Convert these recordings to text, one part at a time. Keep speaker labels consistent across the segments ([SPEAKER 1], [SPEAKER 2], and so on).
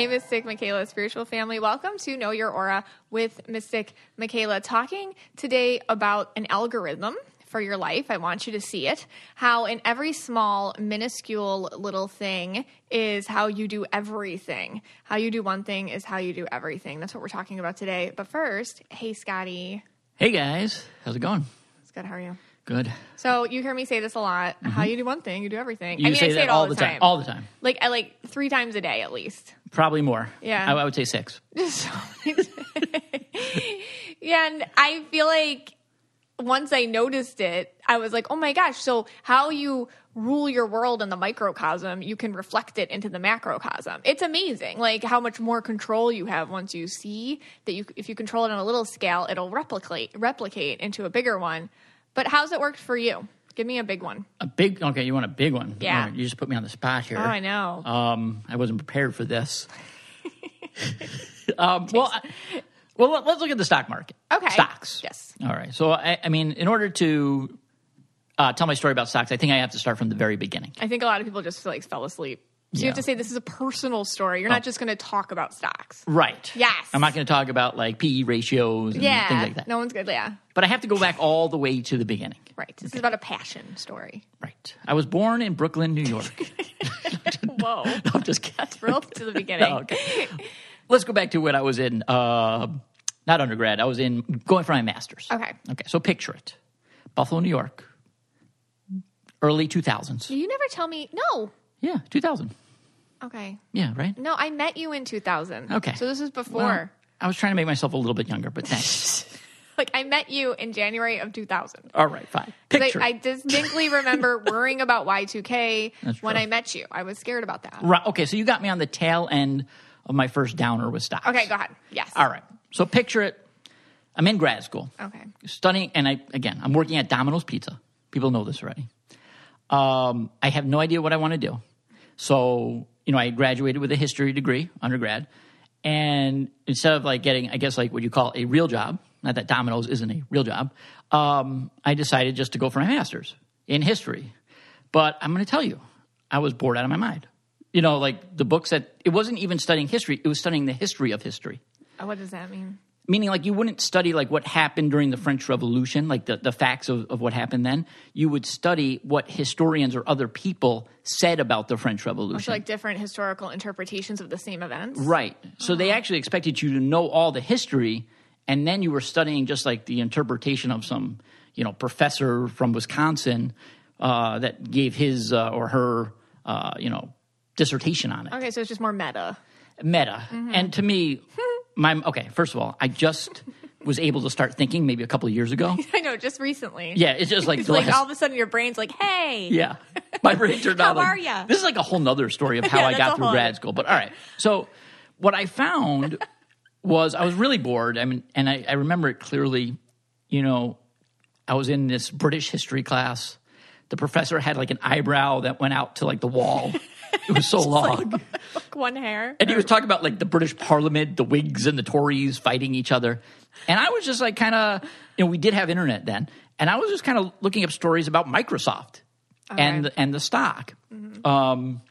[SPEAKER 1] Hey, Mystic Michaela, spiritual family. Welcome to Know Your Aura with Mystic Michaela, talking today about an algorithm for your life. I want you to see it. How, in every small, minuscule little thing, is how you do everything. How you do one thing is how you do everything. That's what we're talking about today. But first, hey, Scotty.
[SPEAKER 2] Hey, guys. How's it going?
[SPEAKER 1] It's good. How are you?
[SPEAKER 2] Good.
[SPEAKER 1] So you hear me say this a lot. Mm-hmm. How you do one thing, you do everything.
[SPEAKER 2] You I mean, say I say it all, all the time. time. All the time.
[SPEAKER 1] Like like three times a day at least.
[SPEAKER 2] Probably more. Yeah. I, I would say six. yeah,
[SPEAKER 1] and I feel like once I noticed it, I was like, oh my gosh. So how you rule your world in the microcosm, you can reflect it into the macrocosm. It's amazing, like how much more control you have once you see that you. If you control it on a little scale, it'll replicate replicate into a bigger one. But how's it worked for you? Give me a big one.
[SPEAKER 2] A big okay, you want a big one. Yeah. You just put me on the spot here.
[SPEAKER 1] Oh, I know. Um,
[SPEAKER 2] I wasn't prepared for this. um, well, I, well, let's look at the stock market.
[SPEAKER 1] Okay.
[SPEAKER 2] Stocks. Yes. All right. So, I, I mean, in order to uh, tell my story about stocks, I think I have to start from the very beginning.
[SPEAKER 1] I think a lot of people just like fell asleep so you have to say this is a personal story. You're not oh. just going to talk about stocks.
[SPEAKER 2] Right.
[SPEAKER 1] Yes.
[SPEAKER 2] I'm not going to talk about like PE ratios and
[SPEAKER 1] yeah.
[SPEAKER 2] things like that.
[SPEAKER 1] No one's good. Yeah.
[SPEAKER 2] But I have to go back all the way to the beginning.
[SPEAKER 1] Right. This is about a passion story.
[SPEAKER 2] Right. I was born in Brooklyn, New York.
[SPEAKER 1] Whoa. No,
[SPEAKER 2] I'm just kidding. Real
[SPEAKER 1] to the beginning. No, okay.
[SPEAKER 2] Let's go back to when I was in, uh, not undergrad, I was in going for my master's.
[SPEAKER 1] Okay.
[SPEAKER 2] Okay. So picture it Buffalo, New York, early 2000s.
[SPEAKER 1] You never tell me. No.
[SPEAKER 2] Yeah, 2000.
[SPEAKER 1] Okay.
[SPEAKER 2] Yeah, right?
[SPEAKER 1] No, I met you in 2000. Okay. So this is before. Well, I
[SPEAKER 2] was trying to make myself a little bit younger, but thanks.
[SPEAKER 1] like I met you in January of 2000.
[SPEAKER 2] All right, fine.
[SPEAKER 1] Picture. I, I distinctly remember worrying about Y2K That's when true. I met you. I was scared about that.
[SPEAKER 2] Right. Okay, so you got me on the tail end of my first downer with stocks.
[SPEAKER 1] Okay, go ahead. Yes.
[SPEAKER 2] All right. So picture it. I'm in grad school. Okay. Studying, and I again, I'm working at Domino's Pizza. People know this already. Um, I have no idea what I want to do. So, you know, I graduated with a history degree, undergrad. And instead of like getting, I guess, like what you call a real job, not that Domino's isn't a real job, um, I decided just to go for my master's in history. But I'm going to tell you, I was bored out of my mind. You know, like the books that it wasn't even studying history, it was studying the history of history.
[SPEAKER 1] Oh, what does that mean?
[SPEAKER 2] meaning like you wouldn't study like what happened during the french revolution like the, the facts of, of what happened then you would study what historians or other people said about the french revolution
[SPEAKER 1] so like different historical interpretations of the same events
[SPEAKER 2] right so they oh. actually expected you to know all the history and then you were studying just like the interpretation of some you know professor from wisconsin uh, that gave his uh, or her uh, you know dissertation on it
[SPEAKER 1] okay so it's just more meta
[SPEAKER 2] meta mm-hmm. and to me my okay. First of all, I just was able to start thinking maybe a couple of years ago.
[SPEAKER 1] I know, just recently.
[SPEAKER 2] Yeah, it's just like
[SPEAKER 1] it's like last, all of a sudden your brain's like, hey.
[SPEAKER 2] Yeah,
[SPEAKER 1] my brain turned out. how like, are you?
[SPEAKER 2] This is like a whole nother story of how yeah, I got through grad school. But all right, so what I found was I was really bored. I mean, and I, I remember it clearly. You know, I was in this British history class. The professor had like an eyebrow that went out to like the wall. It was so long. Like, like
[SPEAKER 1] one hair.
[SPEAKER 2] And he was talking about like the British Parliament, the Whigs and the Tories fighting each other. And I was just like kind of, you know, we did have internet then, and I was just kind of looking up stories about Microsoft and and the stock. Mm-hmm. Um,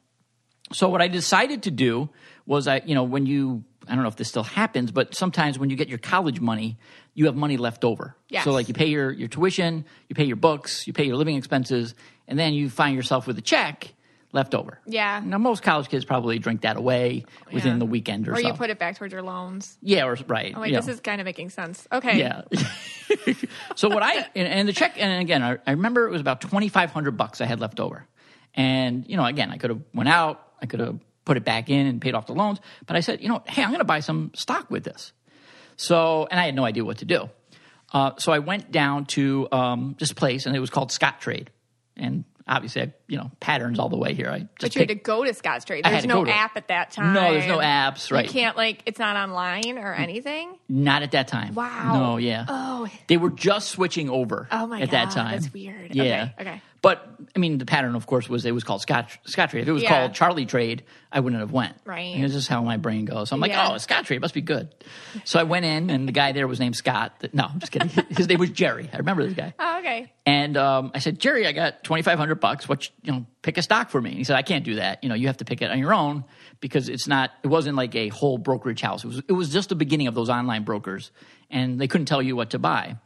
[SPEAKER 2] so what I decided to do was I, you know, when you I don't know if this still happens, but sometimes when you get your college money, you have money left over. Yes. So like you pay your, your tuition, you pay your books, you pay your living expenses, and then you find yourself with a check left over.
[SPEAKER 1] Yeah.
[SPEAKER 2] Now most college kids probably drink that away within yeah. the weekend or,
[SPEAKER 1] or so. you put it back towards your loans.
[SPEAKER 2] Yeah, or right. I'm
[SPEAKER 1] like, this know. is kind of making sense. Okay.
[SPEAKER 2] Yeah. so what I and, and, the check and again I, I remember it was about twenty five hundred bucks I had left over, and you know again I could have went out I could have put it back in and paid off the loans, but I said you know hey I'm going to buy some stock with this, so and I had no idea what to do. Uh, so I went down to um, this place, and it was called Scottrade, and obviously I you know patterns all the way here. I just
[SPEAKER 1] but you picked, had to go to Scott's Trade. There's no app at that time.
[SPEAKER 2] No, there's no apps. Right? You
[SPEAKER 1] can't like it's not online or anything.
[SPEAKER 2] Not at that time.
[SPEAKER 1] Wow.
[SPEAKER 2] No, yeah. Oh, they were just switching over. Oh my at God, that time.
[SPEAKER 1] That's weird. Yeah. Okay. okay.
[SPEAKER 2] But I mean, the pattern, of course, was it was called Scott Scottrade. If it was yeah. called Charlie Trade, I wouldn't have went. Right. And is how my brain goes. So I'm like, yeah. oh, Scottrade must be good. So I went in, and the guy there was named Scott. No, I'm just kidding. His name was Jerry. I remember this guy.
[SPEAKER 1] Oh, okay.
[SPEAKER 2] And um, I said, Jerry, I got twenty five hundred bucks. What you know, pick a stock for me. And he said, I can't do that. You know, you have to pick it on your own because it's not, it wasn't like a whole brokerage house. It was, it was just the beginning of those online brokers and they couldn't tell you what to buy.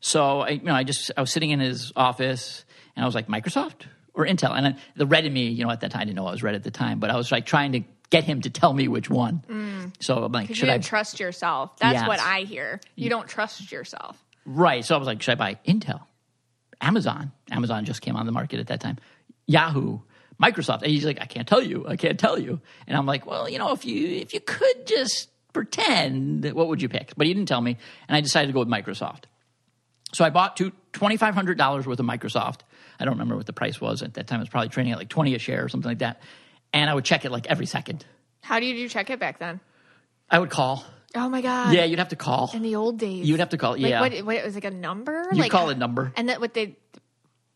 [SPEAKER 2] So I, you know, I just, I was sitting in his office and I was like, Microsoft or Intel? And I, the red in me, you know, at that time, I didn't know I was red at the time, but I was like trying to get him to tell me which one. Mm. So I'm like, should
[SPEAKER 1] I trust yourself? That's yes. what I hear. You yeah. don't trust yourself.
[SPEAKER 2] Right. So I was like, should I buy Intel? Amazon. Amazon just came on the market at that time. Yahoo, Microsoft. And he's like, I can't tell you. I can't tell you. And I'm like, well, you know, if you if you could just pretend, what would you pick? But he didn't tell me, and I decided to go with Microsoft. So I bought two twenty five hundred dollars worth of Microsoft. I don't remember what the price was at that time. It was probably trading at like twenty a share or something like that. And I would check it like every second.
[SPEAKER 1] How did you check it back then?
[SPEAKER 2] I would call.
[SPEAKER 1] Oh my god!
[SPEAKER 2] Yeah, you'd have to call.
[SPEAKER 1] In the old days,
[SPEAKER 2] you'd have to call.
[SPEAKER 1] Like
[SPEAKER 2] yeah, what, it
[SPEAKER 1] was like a number?
[SPEAKER 2] You like, call a number,
[SPEAKER 1] and that what they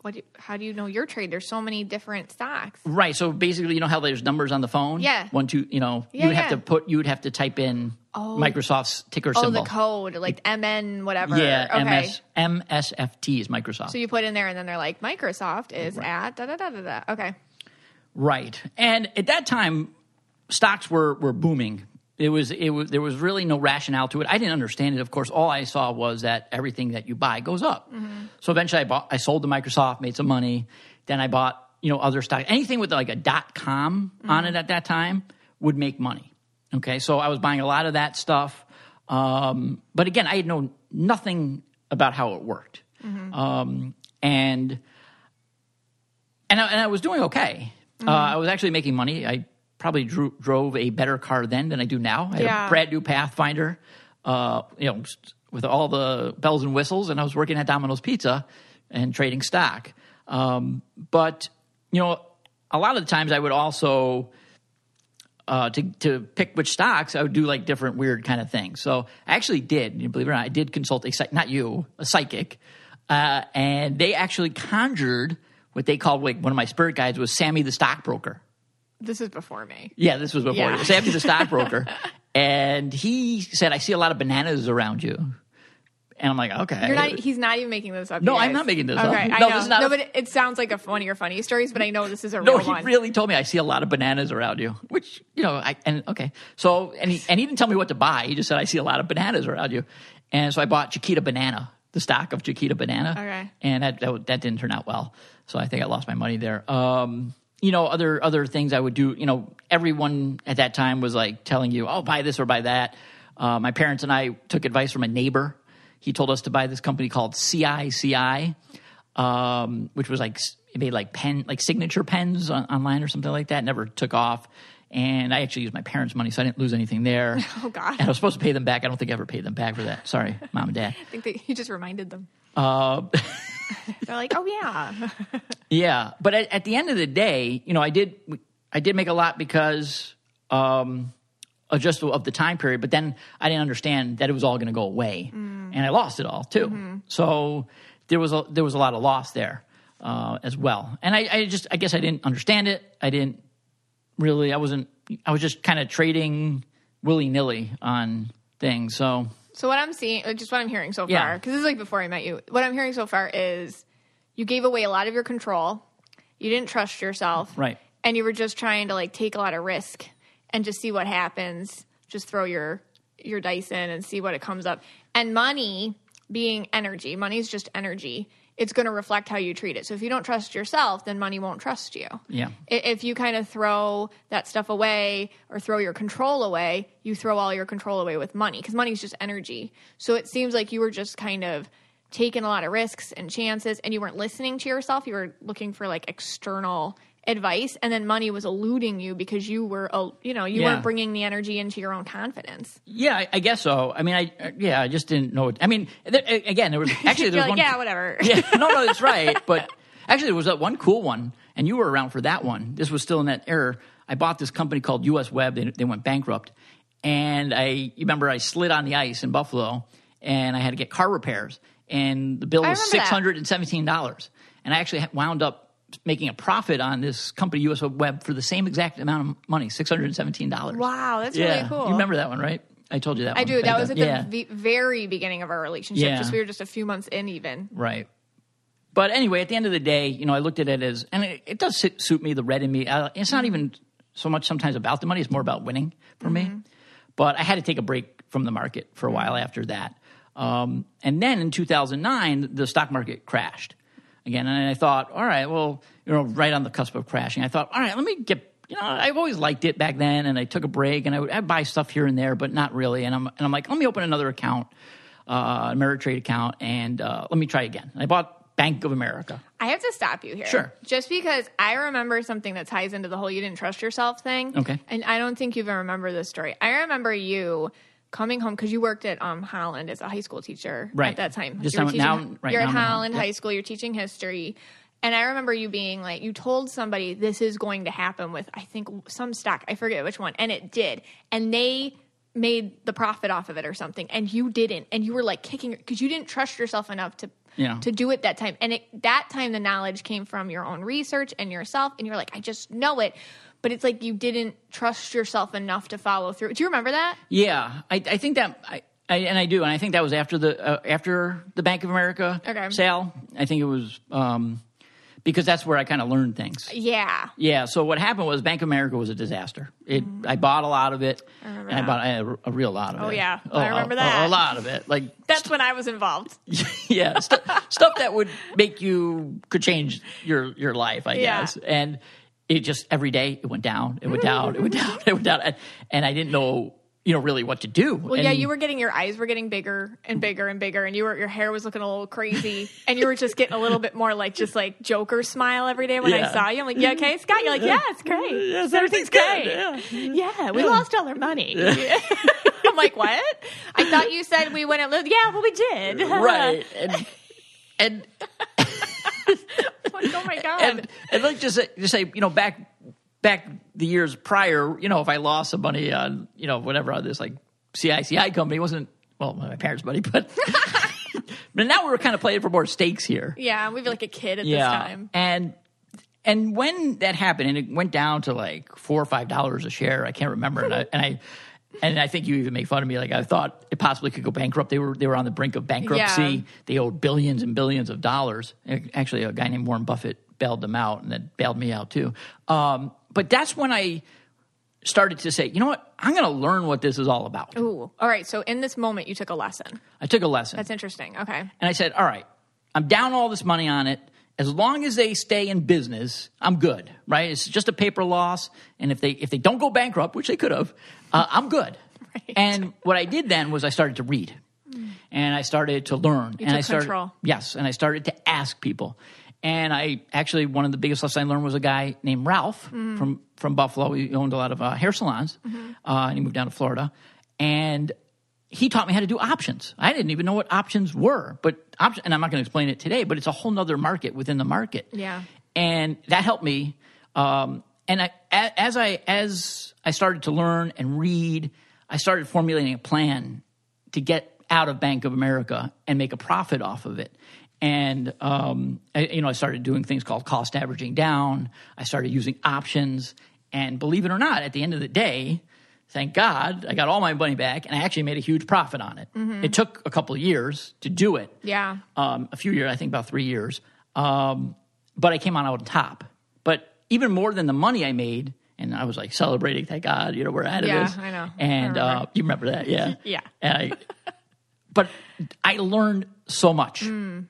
[SPEAKER 1] what do you, how do you know your trade? There's so many different stocks.
[SPEAKER 2] Right. So basically, you know how there's numbers on the phone.
[SPEAKER 1] Yeah.
[SPEAKER 2] One two. You know, yeah, you would yeah. have to put. You would have to type in oh. Microsoft's ticker oh,
[SPEAKER 1] symbol. Oh, the code like MN whatever.
[SPEAKER 2] Yeah. Okay. MSFT is Microsoft.
[SPEAKER 1] So you put in there, and then they're like, Microsoft is right. at da da da da da. Okay.
[SPEAKER 2] Right. And at that time, stocks were were booming it was it was there was really no rationale to it. I didn't understand it. Of course, all I saw was that everything that you buy goes up. Mm-hmm. So eventually, I bought. I sold to Microsoft, made some money. Then I bought you know other stock. Anything with like a dot com mm-hmm. on it at that time would make money. Okay, so I was buying a lot of that stuff. Um, but again, I had known nothing about how it worked, mm-hmm. um, and and I, and I was doing okay. Uh, mm-hmm. I was actually making money. I probably drew, drove a better car then than I do now. I had yeah. a brand new Pathfinder, uh, you know, with all the bells and whistles, and I was working at Domino's Pizza and trading stock. Um, but you know, a lot of the times I would also uh, to to pick which stocks I would do like different weird kind of things. So I actually did, you believe it or not, I did consult a not you a psychic, uh, and they actually conjured what they called like one of my spirit guides was Sammy the stockbroker.
[SPEAKER 1] This is before me.
[SPEAKER 2] Yeah, this was before yeah. you. Sam's a stockbroker. and he said, I see a lot of bananas around you. And I'm like, okay.
[SPEAKER 1] Not, he's not even making
[SPEAKER 2] this
[SPEAKER 1] up.
[SPEAKER 2] No, I'm not making this okay, up. No, I know. This not, no,
[SPEAKER 1] but it sounds like a, one of your funny stories, but I know this is
[SPEAKER 2] a
[SPEAKER 1] no,
[SPEAKER 2] real one. No, he really told me I see a lot of bananas around you, which, you know, I, and okay. So, and he, and he didn't tell me what to buy. He just said, I see a lot of bananas around you. And so I bought Chiquita Banana, the stock of Chiquita Banana. Okay. And that, that, that didn't turn out well. So I think I lost my money there. Um, you know other other things I would do. You know, everyone at that time was like telling you, "Oh, buy this or buy that." Uh, my parents and I took advice from a neighbor. He told us to buy this company called CICI, um, which was like it made like pen like signature pens on, online or something like that. Never took off. And I actually used my parents' money, so I didn't lose anything there.
[SPEAKER 1] Oh God! And
[SPEAKER 2] I was supposed to pay them back. I don't think I ever paid them back for that. Sorry, mom and dad.
[SPEAKER 1] I think that you just reminded them. Uh, They're like, oh yeah. yeah,
[SPEAKER 2] but at, at, the end of the day, you know, I did I did make a lot because um, of just of the time period, but then I didn't understand that it was all going to go away, mm. and I lost it all too. Mm-hmm. So there was a there was a lot of loss there uh, as well, and I, I just I guess I didn't understand it. I didn't really. I wasn't. I was just kind of trading willy nilly on things. So
[SPEAKER 1] so what I'm seeing, uh, just what I'm hearing so far, because this is like before I met you. What I'm hearing so far is you gave away a lot of your control. You didn't trust yourself,
[SPEAKER 2] right?
[SPEAKER 1] And you were just trying to like take a lot of risk and just see what happens. Just throw your your dice in and see what it comes up. And money being energy, money's just energy it's going to reflect how you treat it. So if you don't trust yourself, then money won't trust you.
[SPEAKER 2] Yeah.
[SPEAKER 1] If you kind of throw that stuff away or throw your control away, you throw all your control away with money because money is just energy. So it seems like you were just kind of taking a lot of risks and chances and you weren't listening to yourself. You were looking for like external advice and then money was eluding you because you were uh, you know you yeah. weren't bringing the energy into your own confidence
[SPEAKER 2] yeah I, I, guess so i mean i uh, yeah i just didn't know i mean th- again there was actually there was
[SPEAKER 1] like, one, yeah whatever
[SPEAKER 2] yeah no no that's right but actually there was that one cool one and you were around for that one this was still in that era i bought this company called us web they, they went bankrupt and i remember i slid on the ice in buffalo and i had to get car repairs and the bill was $617 that. and i actually wound up making a profit on this company US Web for the same exact amount of money,
[SPEAKER 1] six hundred and seventeen dollars. Wow, that's yeah.
[SPEAKER 2] really cool. You remember that one, right? I told you that. I
[SPEAKER 1] one. do. That I was at yeah. the very beginning of our relationship. Yeah. Just we were just a few months in, even.
[SPEAKER 2] Right. But anyway, at the end of the day, you know, I looked at it as, and it, it does sit, suit me, the red in me. it's not mm-hmm. even so much sometimes about the money; it's more about winning for mm-hmm. me. But I had to take a break from the market for a while mm-hmm. after that. Um, and then in 2009, the stock market crashed again. And I thought, all right, well, you know, right on the cusp of crashing. I thought, all right, let me get. You know, I've always liked it back then, and I took a break, and I would I'd buy stuff here and there, but not really. And I'm and I'm like, let me open another account, uh, Ameritrade account, and uh, let me try again. And I bought Bank of America.
[SPEAKER 1] I have to stop you here. Sure. Just because I remember something that ties into the whole you didn't trust yourself thing. Okay. And I don't think you even remember this story. I remember you coming home because you worked at um, Holland as a high school teacher right. at that time.
[SPEAKER 2] Just you
[SPEAKER 1] teaching,
[SPEAKER 2] now, right
[SPEAKER 1] you're now
[SPEAKER 2] at
[SPEAKER 1] Holland High School. You're teaching history. And I remember you being like, you told somebody this is going to happen with, I think, some stock. I forget which one. And it did. And they made the profit off of it or something. And you didn't. And you were like kicking, because you didn't trust yourself enough to. Yeah. To do it that time. And it, that time, the knowledge came from your own research and yourself. And you're like, I just know it but it's like you didn't trust yourself enough to follow through. Do you remember that?
[SPEAKER 2] Yeah, I, I think that I, I, and I do, and I think that was after the uh, after the Bank of America okay. sale. I think it was um, because that's where I kind of learned things.
[SPEAKER 1] Yeah,
[SPEAKER 2] yeah. So what happened was Bank of America was a disaster. It mm. I bought a lot of it, I and that. I bought a, a, real lot of oh,
[SPEAKER 1] it. Oh yeah, I remember a, that.
[SPEAKER 2] A, a, lot of it, like
[SPEAKER 1] that's st- when I was involved.
[SPEAKER 2] yeah, st- stuff that would make you could change your your life, I yeah. guess, and it just every day it went down, it went down, it went down, it went down, and, and I didn't know you know really what to do.
[SPEAKER 1] Well, and, yeah, you were getting your eyes were getting bigger and bigger and bigger, and you were your hair was looking a little crazy, and you were just getting a little bit more like just like Joker smile every day when yeah. I saw you. I'm like, yeah, okay, Scott. You're like, yeah, it's great. Yes, everything's, everything's great. Yeah. yeah. we yeah. lost all our money. I'm like, what? I thought you said we went and lived. Yeah, well, we did.
[SPEAKER 2] right, and and
[SPEAKER 1] oh my god!
[SPEAKER 2] And, and like just just say, you know, back back the years prior, you know, if I lost some money on, you know, whatever on this like CICI company, wasn't well, my parents' money, but but now we're kind of playing for more stakes here.
[SPEAKER 1] Yeah, we were like a kid at yeah. this time.
[SPEAKER 2] And and when that happened, and it went down to like four or five dollars a share, I can't remember, and I and I and I think you even make fun of me. Like I thought it possibly could go bankrupt. They were they were on the brink of bankruptcy. Yeah. They owed billions and billions of dollars. Actually, a guy named Warren Buffett bailed them out, and then bailed me out too. Um, but that's when I started to say, you know what? I'm going to learn what this is all about.
[SPEAKER 1] Ooh, all right. So in this moment, you took a lesson.
[SPEAKER 2] I took a lesson.
[SPEAKER 1] That's interesting. Okay. And
[SPEAKER 2] I said, all right, I'm down all this money on it as long as they stay in business, I'm good, right? It's just a paper loss, and if they if they don't go bankrupt, which they could have, uh, I'm good. Right. And what I did then was I started to read, and I started to learn, you and I started control. yes, and I started to ask people, and I actually one of the biggest lessons I learned was a guy named Ralph mm. from from Buffalo. He owned a lot of uh, hair salons, mm-hmm. uh, and he moved down to Florida, and he taught me how to do options. I didn't even know what options were, but option, and I'm not going to explain it today, but it's a whole nother market within the market.
[SPEAKER 1] Yeah.
[SPEAKER 2] And that helped me. Um, and I, as I, as I started to learn and read, I started formulating a plan to get out of Bank of America and make a profit off of it. And, um, I, you know, I started doing things called cost averaging down. I started using options. And believe it or not, at the end of the day, thank God, I got all my money back and I actually made a huge profit on it. Mm-hmm. It took a couple of years to do it.
[SPEAKER 1] Yeah. Um,
[SPEAKER 2] a few years, I think about three years. Um, but I came on out on top. But even more than the money I made, and I was like celebrating, thank God, you know, we're at it. Yeah, I know. And I uh, remember. Uh, you remember that, yeah.
[SPEAKER 1] yeah. I,
[SPEAKER 2] but I learned so much. Mm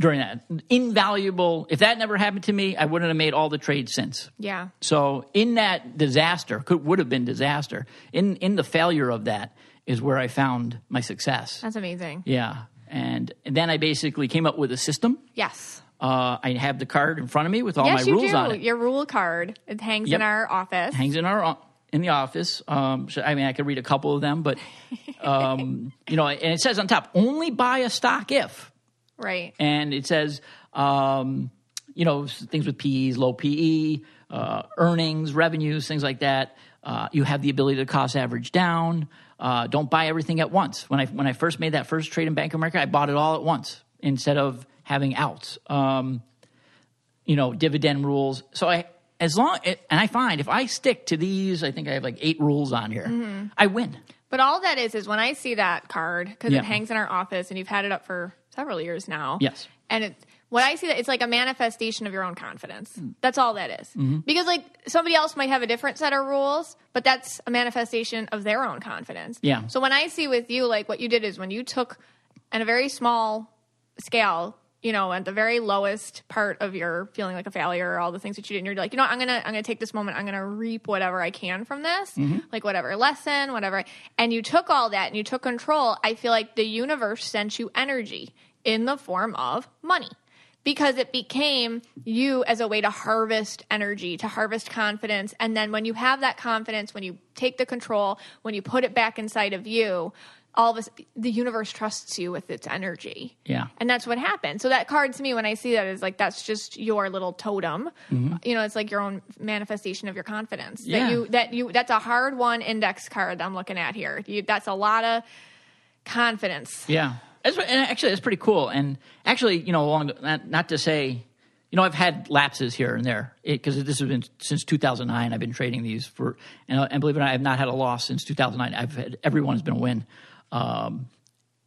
[SPEAKER 2] during that. Invaluable. If that never happened to me, I wouldn't have made all the trades since.
[SPEAKER 1] Yeah.
[SPEAKER 2] So in that disaster, could would have been disaster. In in the failure of that is where I found my success.
[SPEAKER 1] That's amazing.
[SPEAKER 2] Yeah. And, and then I basically came up with a system.
[SPEAKER 1] Yes.
[SPEAKER 2] Uh, I have the card in front of me with all
[SPEAKER 1] yes, my
[SPEAKER 2] rules do. on it.
[SPEAKER 1] Your rule card. It hangs yep. in our office.
[SPEAKER 2] Hangs in our in the office. Um, so, I mean, I could read a couple of them, but um, you know, and it says on top, only buy a stock if.
[SPEAKER 1] Right.
[SPEAKER 2] And it says, um, you know, things with PEs, low PE, uh, earnings, revenues, things like that. Uh, you have the ability to cost average down. Uh, don't buy everything at once. When I when I first made that first trade in Bank of America, I bought it all at once instead of having outs. Um, you know, dividend rules. So I as long and I find if I stick to these, I think I have like eight rules on here. Mm-hmm. I win.
[SPEAKER 1] But all that is is when I see that card because yeah. it hangs in our office and you've had it up for several years now.
[SPEAKER 2] Yes.
[SPEAKER 1] And it, when I see that, it's like a manifestation of your own confidence. Mm. That's all that is. Mm-hmm. Because like somebody else might have a different set of rules, but that's a manifestation of their own confidence.
[SPEAKER 2] Yeah.
[SPEAKER 1] So when I see with you, like what you did is when you took, in a very small scale, you know, at the very lowest part of your feeling like a failure, all the things that you did, and you're like, you know, what, I'm gonna, I'm gonna take this moment, I'm gonna reap whatever I can from this, mm-hmm. like whatever lesson, whatever. And you took all that and you took control. I feel like the universe sent you energy in the form of money because it became you as a way to harvest energy, to harvest confidence. And then when you have that confidence, when you take the control, when you put it back inside of you, all this the universe trusts you with its energy.
[SPEAKER 2] Yeah.
[SPEAKER 1] And that's what happened. So that card to me when I see that is like that's just your little totem. Mm-hmm. You know, it's like your own manifestation of your confidence. Yeah. That you that you that's a hard one index card I'm looking at here. You, that's a lot of confidence.
[SPEAKER 2] Yeah. and actually it's pretty cool. And actually, you know, along not, not to say you know, I've had lapses here and there because this has been since 2009. I've been trading these for, and, and, believe it or not, I've not had a loss since 2009. I've had everyone has been a win um,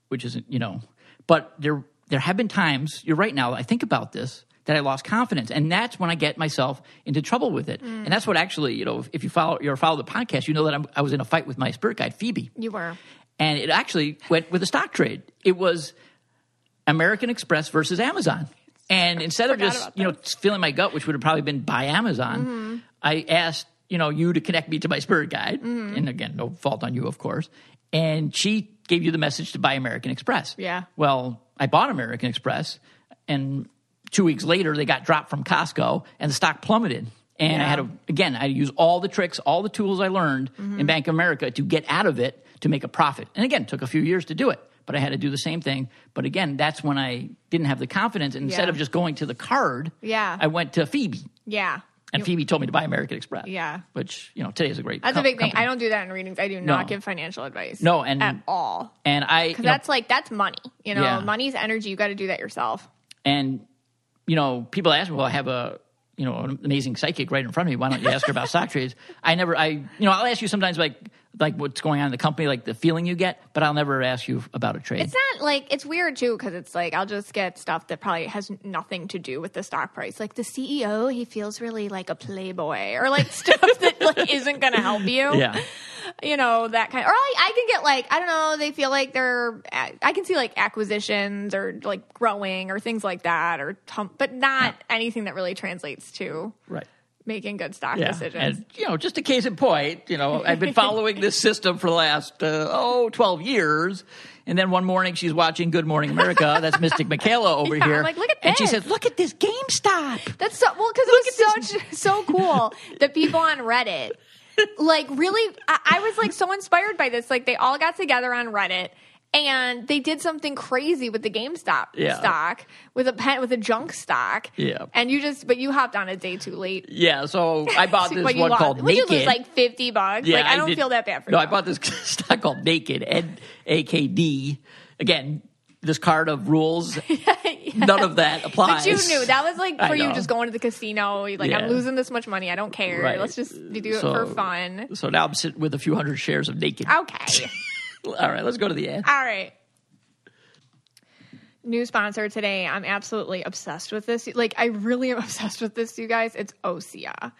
[SPEAKER 2] which isn't you know. But there there have been times. You're right. Now I think about this that I lost confidence, and that's when I get myself into trouble with it. Mm. And that's what actually you know if you follow you follow the podcast, you know that I'm, I was in a fight with my spirit guide Phoebe.
[SPEAKER 1] You were,
[SPEAKER 2] and it actually went with a stock trade. It was American Express versus Amazon. And instead of just you know feeling my gut, which would have probably been buy Amazon, mm-hmm. I asked you know you to connect me to my spirit guide. Mm-hmm. And again, no fault on you, of course. And she gave you the message to buy American Express.
[SPEAKER 1] Yeah.
[SPEAKER 2] Well, I bought American Express, and two weeks later they got dropped from Costco, and the stock plummeted. And yeah. I had to again, I had to use all the tricks, all the tools I learned mm-hmm. in Bank of America to get out of it to make a profit. And again, took a few years to do it but I had to do the same thing. But again, that's when I didn't have the confidence. And yeah. instead of just going to the card,
[SPEAKER 1] yeah,
[SPEAKER 2] I went to Phoebe.
[SPEAKER 1] Yeah.
[SPEAKER 2] And Phoebe told me to buy American Express.
[SPEAKER 1] Yeah.
[SPEAKER 2] Which, you know, today is a great
[SPEAKER 1] That's
[SPEAKER 2] com- a
[SPEAKER 1] big
[SPEAKER 2] thing.
[SPEAKER 1] Company. I don't do that in readings. I do not No. give financial advice.
[SPEAKER 2] No,
[SPEAKER 1] and- at all.
[SPEAKER 2] And I
[SPEAKER 1] Because know, that's like that's money. You know, Yeah. money's energy. You got to do that yourself.
[SPEAKER 2] and you know, people ask me, "Well, I have a you know an amazing psychic right in front of me. Why don't you ask her about stock trades? I never, I you know, I'll ask you sometimes like like what's going on in the company, like the feeling you get, but I'll never ask you about a trade.
[SPEAKER 1] It's not like it's weird too because it's like I'll just get stuff that probably has nothing to do with the stock price. Like the CEO, he feels really like a playboy or like stuff that like isn't going to help you. Yeah you know that kind. or like I can get like I don't know. They feel like they're I can see like acquisitions or like growing or things like that or but not yeah. anything that really translates to right making good stock yeah. decisions. And,
[SPEAKER 2] you know, just a case in point, you know, I've been following this system for the last, uh, oh, 12 years. And then one morning she's watching Good Morning America. That's Mystic Michaela over
[SPEAKER 1] yeah,
[SPEAKER 2] here. I'm
[SPEAKER 1] like, look at this.
[SPEAKER 2] And she says, look at this GameStop.
[SPEAKER 1] That's so, well, because it was so, so cool. the people on Reddit like really, I, I was like so inspired by this. Like they all got together on Reddit and they did something crazy with the GameStop yeah. stock with a pen with a junk stock.
[SPEAKER 2] Yeah,
[SPEAKER 1] and you just but you hopped on a day too late.
[SPEAKER 2] Yeah, so I bought this one lost. called. Would Naked. you
[SPEAKER 1] lose like fifty bucks? Yeah, like I, I don't did, feel that bad for.
[SPEAKER 2] No,
[SPEAKER 1] you.
[SPEAKER 2] I bought this stock called Naked N A K D. Again, this card of rules. None of that applies.
[SPEAKER 1] But you knew that was like for you just going to the casino. Like yeah. I'm losing this much money. I don't care. Right. Let's just do so, it for fun.
[SPEAKER 2] So now I'm sitting with a few hundred shares of naked.
[SPEAKER 1] Okay. All right.
[SPEAKER 2] Let's go to the end.
[SPEAKER 1] All right. New sponsor today. I'm absolutely obsessed with this. Like I really am obsessed with this, you guys. It's Osea.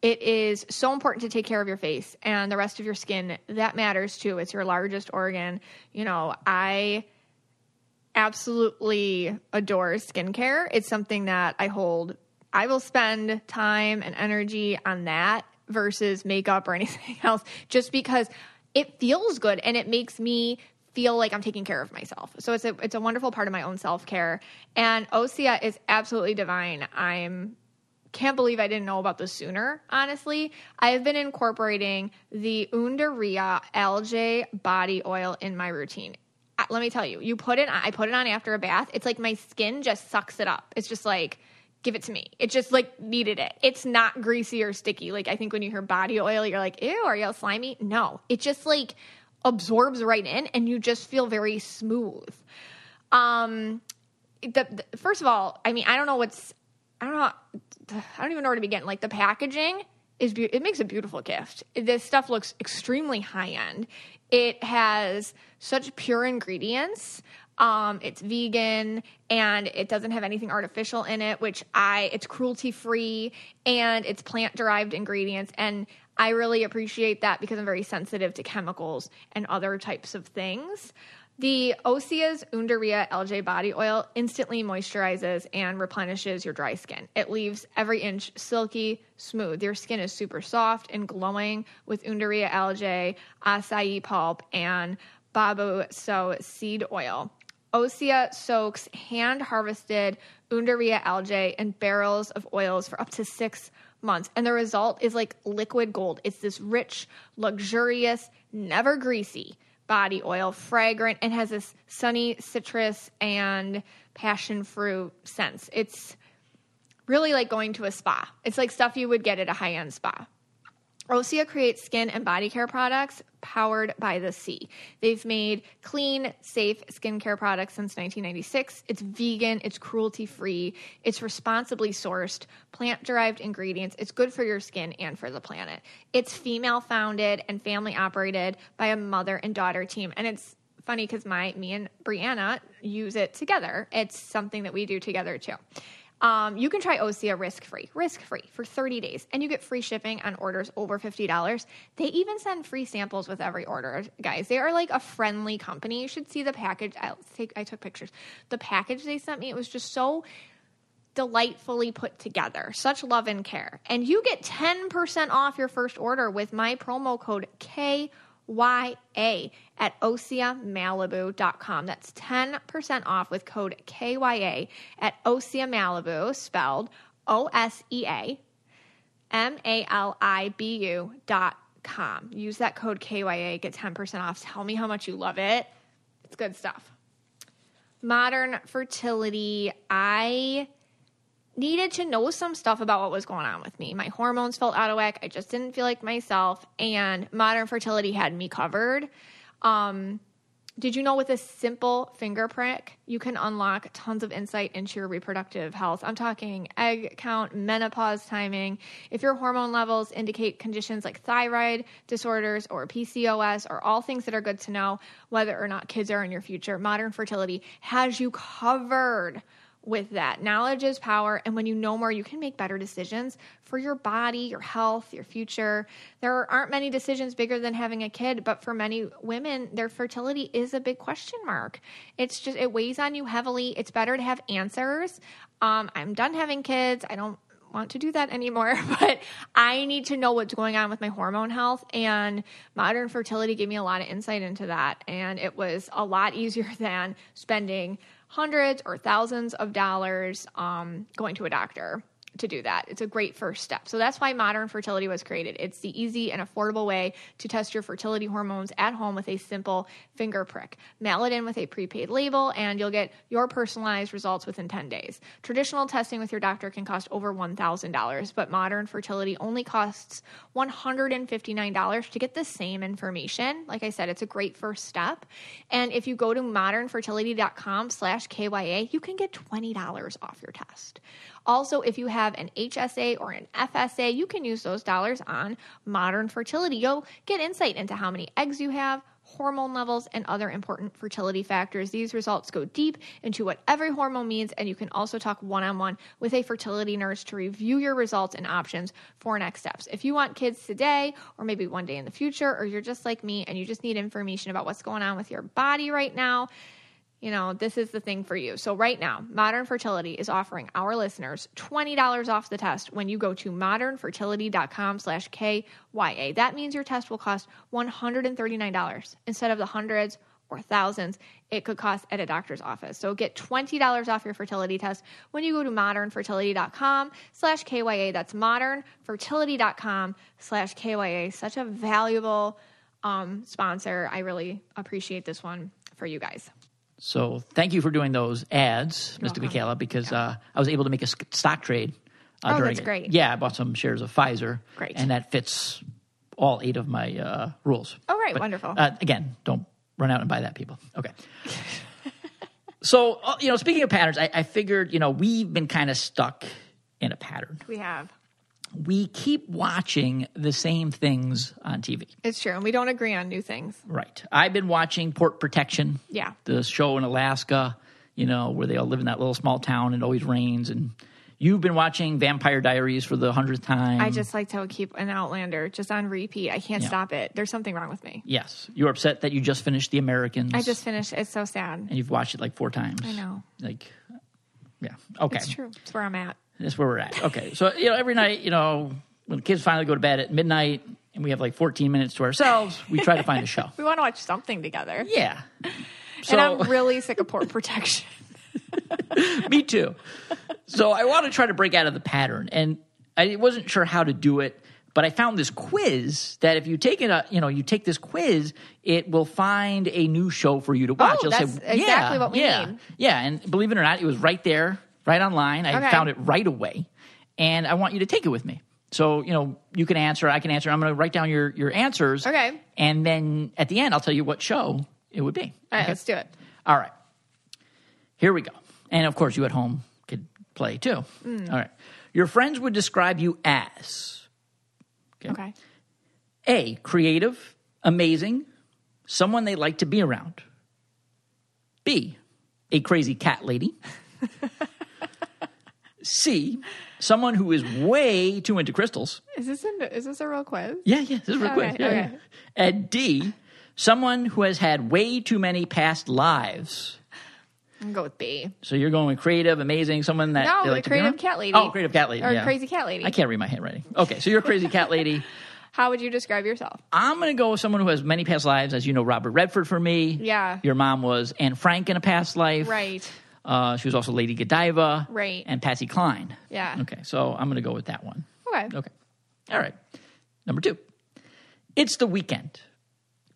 [SPEAKER 1] It is so important to take care of your face and the rest of your skin. That matters too. It's your largest organ. You know, I absolutely adore skincare. It's something that I hold. I will spend time and energy on that versus makeup or anything else just because it feels good and it makes me feel like I'm taking care of myself. So it's a it's a wonderful part of my own self-care and Osea is absolutely divine. I'm can't believe I didn't know about this sooner, honestly. I have been incorporating the Undaria algae body oil in my routine let me tell you, you put it. I put it on after a bath. It's like my skin just sucks it up. It's just like give it to me. It just like needed it. It's not greasy or sticky. Like I think when you hear body oil, you're like, ew, are you all slimy? No, it just like absorbs right in, and you just feel very smooth. Um, the, the first of all, I mean, I don't know what's, I don't know, I don't even know where to begin. Like the packaging, is be- it makes a beautiful gift. This stuff looks extremely high end. It has such pure ingredients. Um, it's vegan and it doesn't have anything artificial in it, which I, it's cruelty free and it's plant derived ingredients. And I really appreciate that because I'm very sensitive to chemicals and other types of things. The Osea's Undaria algae body oil instantly moisturizes and replenishes your dry skin. It leaves every inch silky smooth. Your skin is super soft and glowing with Undaria algae, acai pulp, and babassu seed oil. Osea soaks hand harvested Undaria algae in barrels of oils for up to six months. And the result is like liquid gold. It's this rich, luxurious, never greasy body oil, fragrant, and has this sunny citrus and passion fruit scents. It's really like going to a spa. It's like stuff you would get at a high end spa. Osea creates skin and body care products powered by the sea. They've made clean, safe skincare products since 1996. It's vegan, it's cruelty free, it's responsibly sourced, plant derived ingredients. It's good for your skin and for the planet. It's female founded and family operated by a mother and daughter team. And it's funny because my, me and Brianna use it together. It's something that we do together too. Um, you can try Osea risk free, risk free for 30 days, and you get free shipping on orders over $50. They even send free samples with every order, guys. They are like a friendly company. You should see the package. i take, I took pictures. The package they sent me, it was just so delightfully put together. Such love and care. And you get 10% off your first order with my promo code K KYA at OSEAMalibu.com. That's 10% off with code KYA at OSEA Malibu, spelled O S E A M A L I B U dot com. Use that code KYA, get 10% off. Tell me how much you love it. It's good stuff. Modern fertility. I needed to know some stuff about what was going on with me. My hormones felt out of whack. I just didn't feel like myself. And modern fertility had me covered. Um, did you know with a simple finger prick, you can unlock tons of insight into your reproductive health? I'm talking egg count, menopause timing. If your hormone levels indicate conditions like thyroid disorders or PCOS or all things that are good to know, whether or not kids are in your future, modern fertility has you covered with that. Knowledge is power. And when you know more, you can make better decisions for your body, your health, your future. There aren't many decisions bigger than having a kid, but for many women, their fertility is a big question mark. It's just, it weighs on you heavily. It's better to have answers. Um, I'm done having kids. I don't want to do that anymore, but I need to know what's going on with my hormone health. And modern fertility gave me a lot of insight into that. And it was a lot easier than spending hundreds or thousands of dollars um, going to a doctor to do that. It's a great first step. So that's why modern fertility was created. It's the easy and affordable way to test your fertility hormones at home with a simple finger prick. Mail it in with a prepaid label and you'll get your personalized results within 10 days. Traditional testing with your doctor can cost over $1,000, but modern fertility only costs $159 to get the same information. Like I said, it's a great first step. And if you go to modernfertility.com slash KYA, you can get $20 off your test. Also, if you have an HSA or an FSA, you can use those dollars on modern fertility. You'll get insight into how many eggs you have, hormone levels, and other important fertility factors. These results go deep into what every hormone means, and you can also talk one on one with a fertility nurse to review your results and options for next steps. If you want kids today, or maybe one day in the future, or you're just like me and you just need information about what's going on with your body right now, you know, this is the thing for you. So, right now, Modern Fertility is offering our listeners $20 off the test when you go to modernfertility.com slash KYA. That means your test will cost $139 instead of the hundreds or thousands it could cost at a doctor's office. So get $20 off your fertility test when you go to modernfertility.com slash KYA. That's modernfertility.com slash KYA. Such a valuable um, sponsor. I really appreciate this one for you guys.
[SPEAKER 2] So thank you for doing those ads, You're Mystic Michaela, because uh, I was able to make a stock trade. Uh,
[SPEAKER 1] oh,
[SPEAKER 2] that's
[SPEAKER 1] it. great.
[SPEAKER 2] Yeah, I bought some shares of Pfizer.
[SPEAKER 1] Great.
[SPEAKER 2] And that fits all eight of my uh, rules.
[SPEAKER 1] Oh, but, wonderful. Uh,
[SPEAKER 2] again, don't run out and buy that, people. Okay. so, uh, you know, speaking of patterns, I, I figured, you know, we've been kind of stuck in a pattern.
[SPEAKER 1] We have
[SPEAKER 2] we keep watching the same things on TV.
[SPEAKER 1] It's true. And we don't agree on new things.
[SPEAKER 2] Right. I've been watching Port Protection.
[SPEAKER 1] Yeah.
[SPEAKER 2] The show in Alaska, you know, where they all live in that little small town and it always rains. And you've been watching Vampire Diaries for the hundredth time. I
[SPEAKER 1] just like to keep an Outlander just on repeat. I can't yeah. stop it. There's something wrong with me.
[SPEAKER 2] Yes. You're upset that you just finished The Americans.
[SPEAKER 1] I just finished. It's so sad.
[SPEAKER 2] And you've watched it like four times.
[SPEAKER 1] I know.
[SPEAKER 2] Like, yeah. Okay. It's
[SPEAKER 1] true. It's where I'm at.
[SPEAKER 2] That's where we're at. Okay. So, you know, every night, you know, when the kids finally go to bed at midnight and we have like 14 minutes to ourselves, we try to find a show.
[SPEAKER 1] we want
[SPEAKER 2] to
[SPEAKER 1] watch something together.
[SPEAKER 2] Yeah. So,
[SPEAKER 1] and I'm really sick of port protection.
[SPEAKER 2] me too. So I want to try to break out of the pattern. And I wasn't sure how to do it, but I found this quiz that if you take it, uh, you know, you take this quiz, it will find a new show for you to watch.
[SPEAKER 1] Oh, It'll that's say, exactly yeah, what we yeah,
[SPEAKER 2] Yeah, and believe it or not, it was right there right online. I okay. found it right away, and I want you to take it with me. So, you know, you can answer, I can answer. I'm going to write down your, your answers.
[SPEAKER 1] Okay.
[SPEAKER 2] And then at the end, I'll tell you what show it would be. All
[SPEAKER 1] right, okay? let's do it.
[SPEAKER 2] All right. Here we go. And of course, you at home could play too. Mm. All right. Your friends would describe you as okay. okay. A, creative, amazing, someone they like to be around. B, a crazy cat lady. C, someone who is way too into crystals.
[SPEAKER 1] Is this a, is this a real quiz?
[SPEAKER 2] Yeah, yeah, this is a real okay, quiz. Yeah, okay. yeah. And D, someone who has had way too many past lives.
[SPEAKER 1] I'm go with B.
[SPEAKER 2] So you're going with creative, amazing, someone that
[SPEAKER 1] no, like creative cat lady.
[SPEAKER 2] Oh, creative cat lady,
[SPEAKER 1] or yeah. crazy cat lady. I
[SPEAKER 2] can't read my handwriting. Okay, so you're a crazy cat lady.
[SPEAKER 1] How would you describe yourself?
[SPEAKER 2] I'm going to go with someone who has many past lives, as you know, Robert Redford for me.
[SPEAKER 1] Yeah.
[SPEAKER 2] Your mom was Anne Frank in a past life.
[SPEAKER 1] Right. Uh,
[SPEAKER 2] she was also Lady Godiva,
[SPEAKER 1] right?
[SPEAKER 2] And Patsy Cline.
[SPEAKER 1] Yeah.
[SPEAKER 2] Okay, so I'm going to go with that one.
[SPEAKER 1] Okay.
[SPEAKER 2] Okay. All right. Number two. It's the weekend.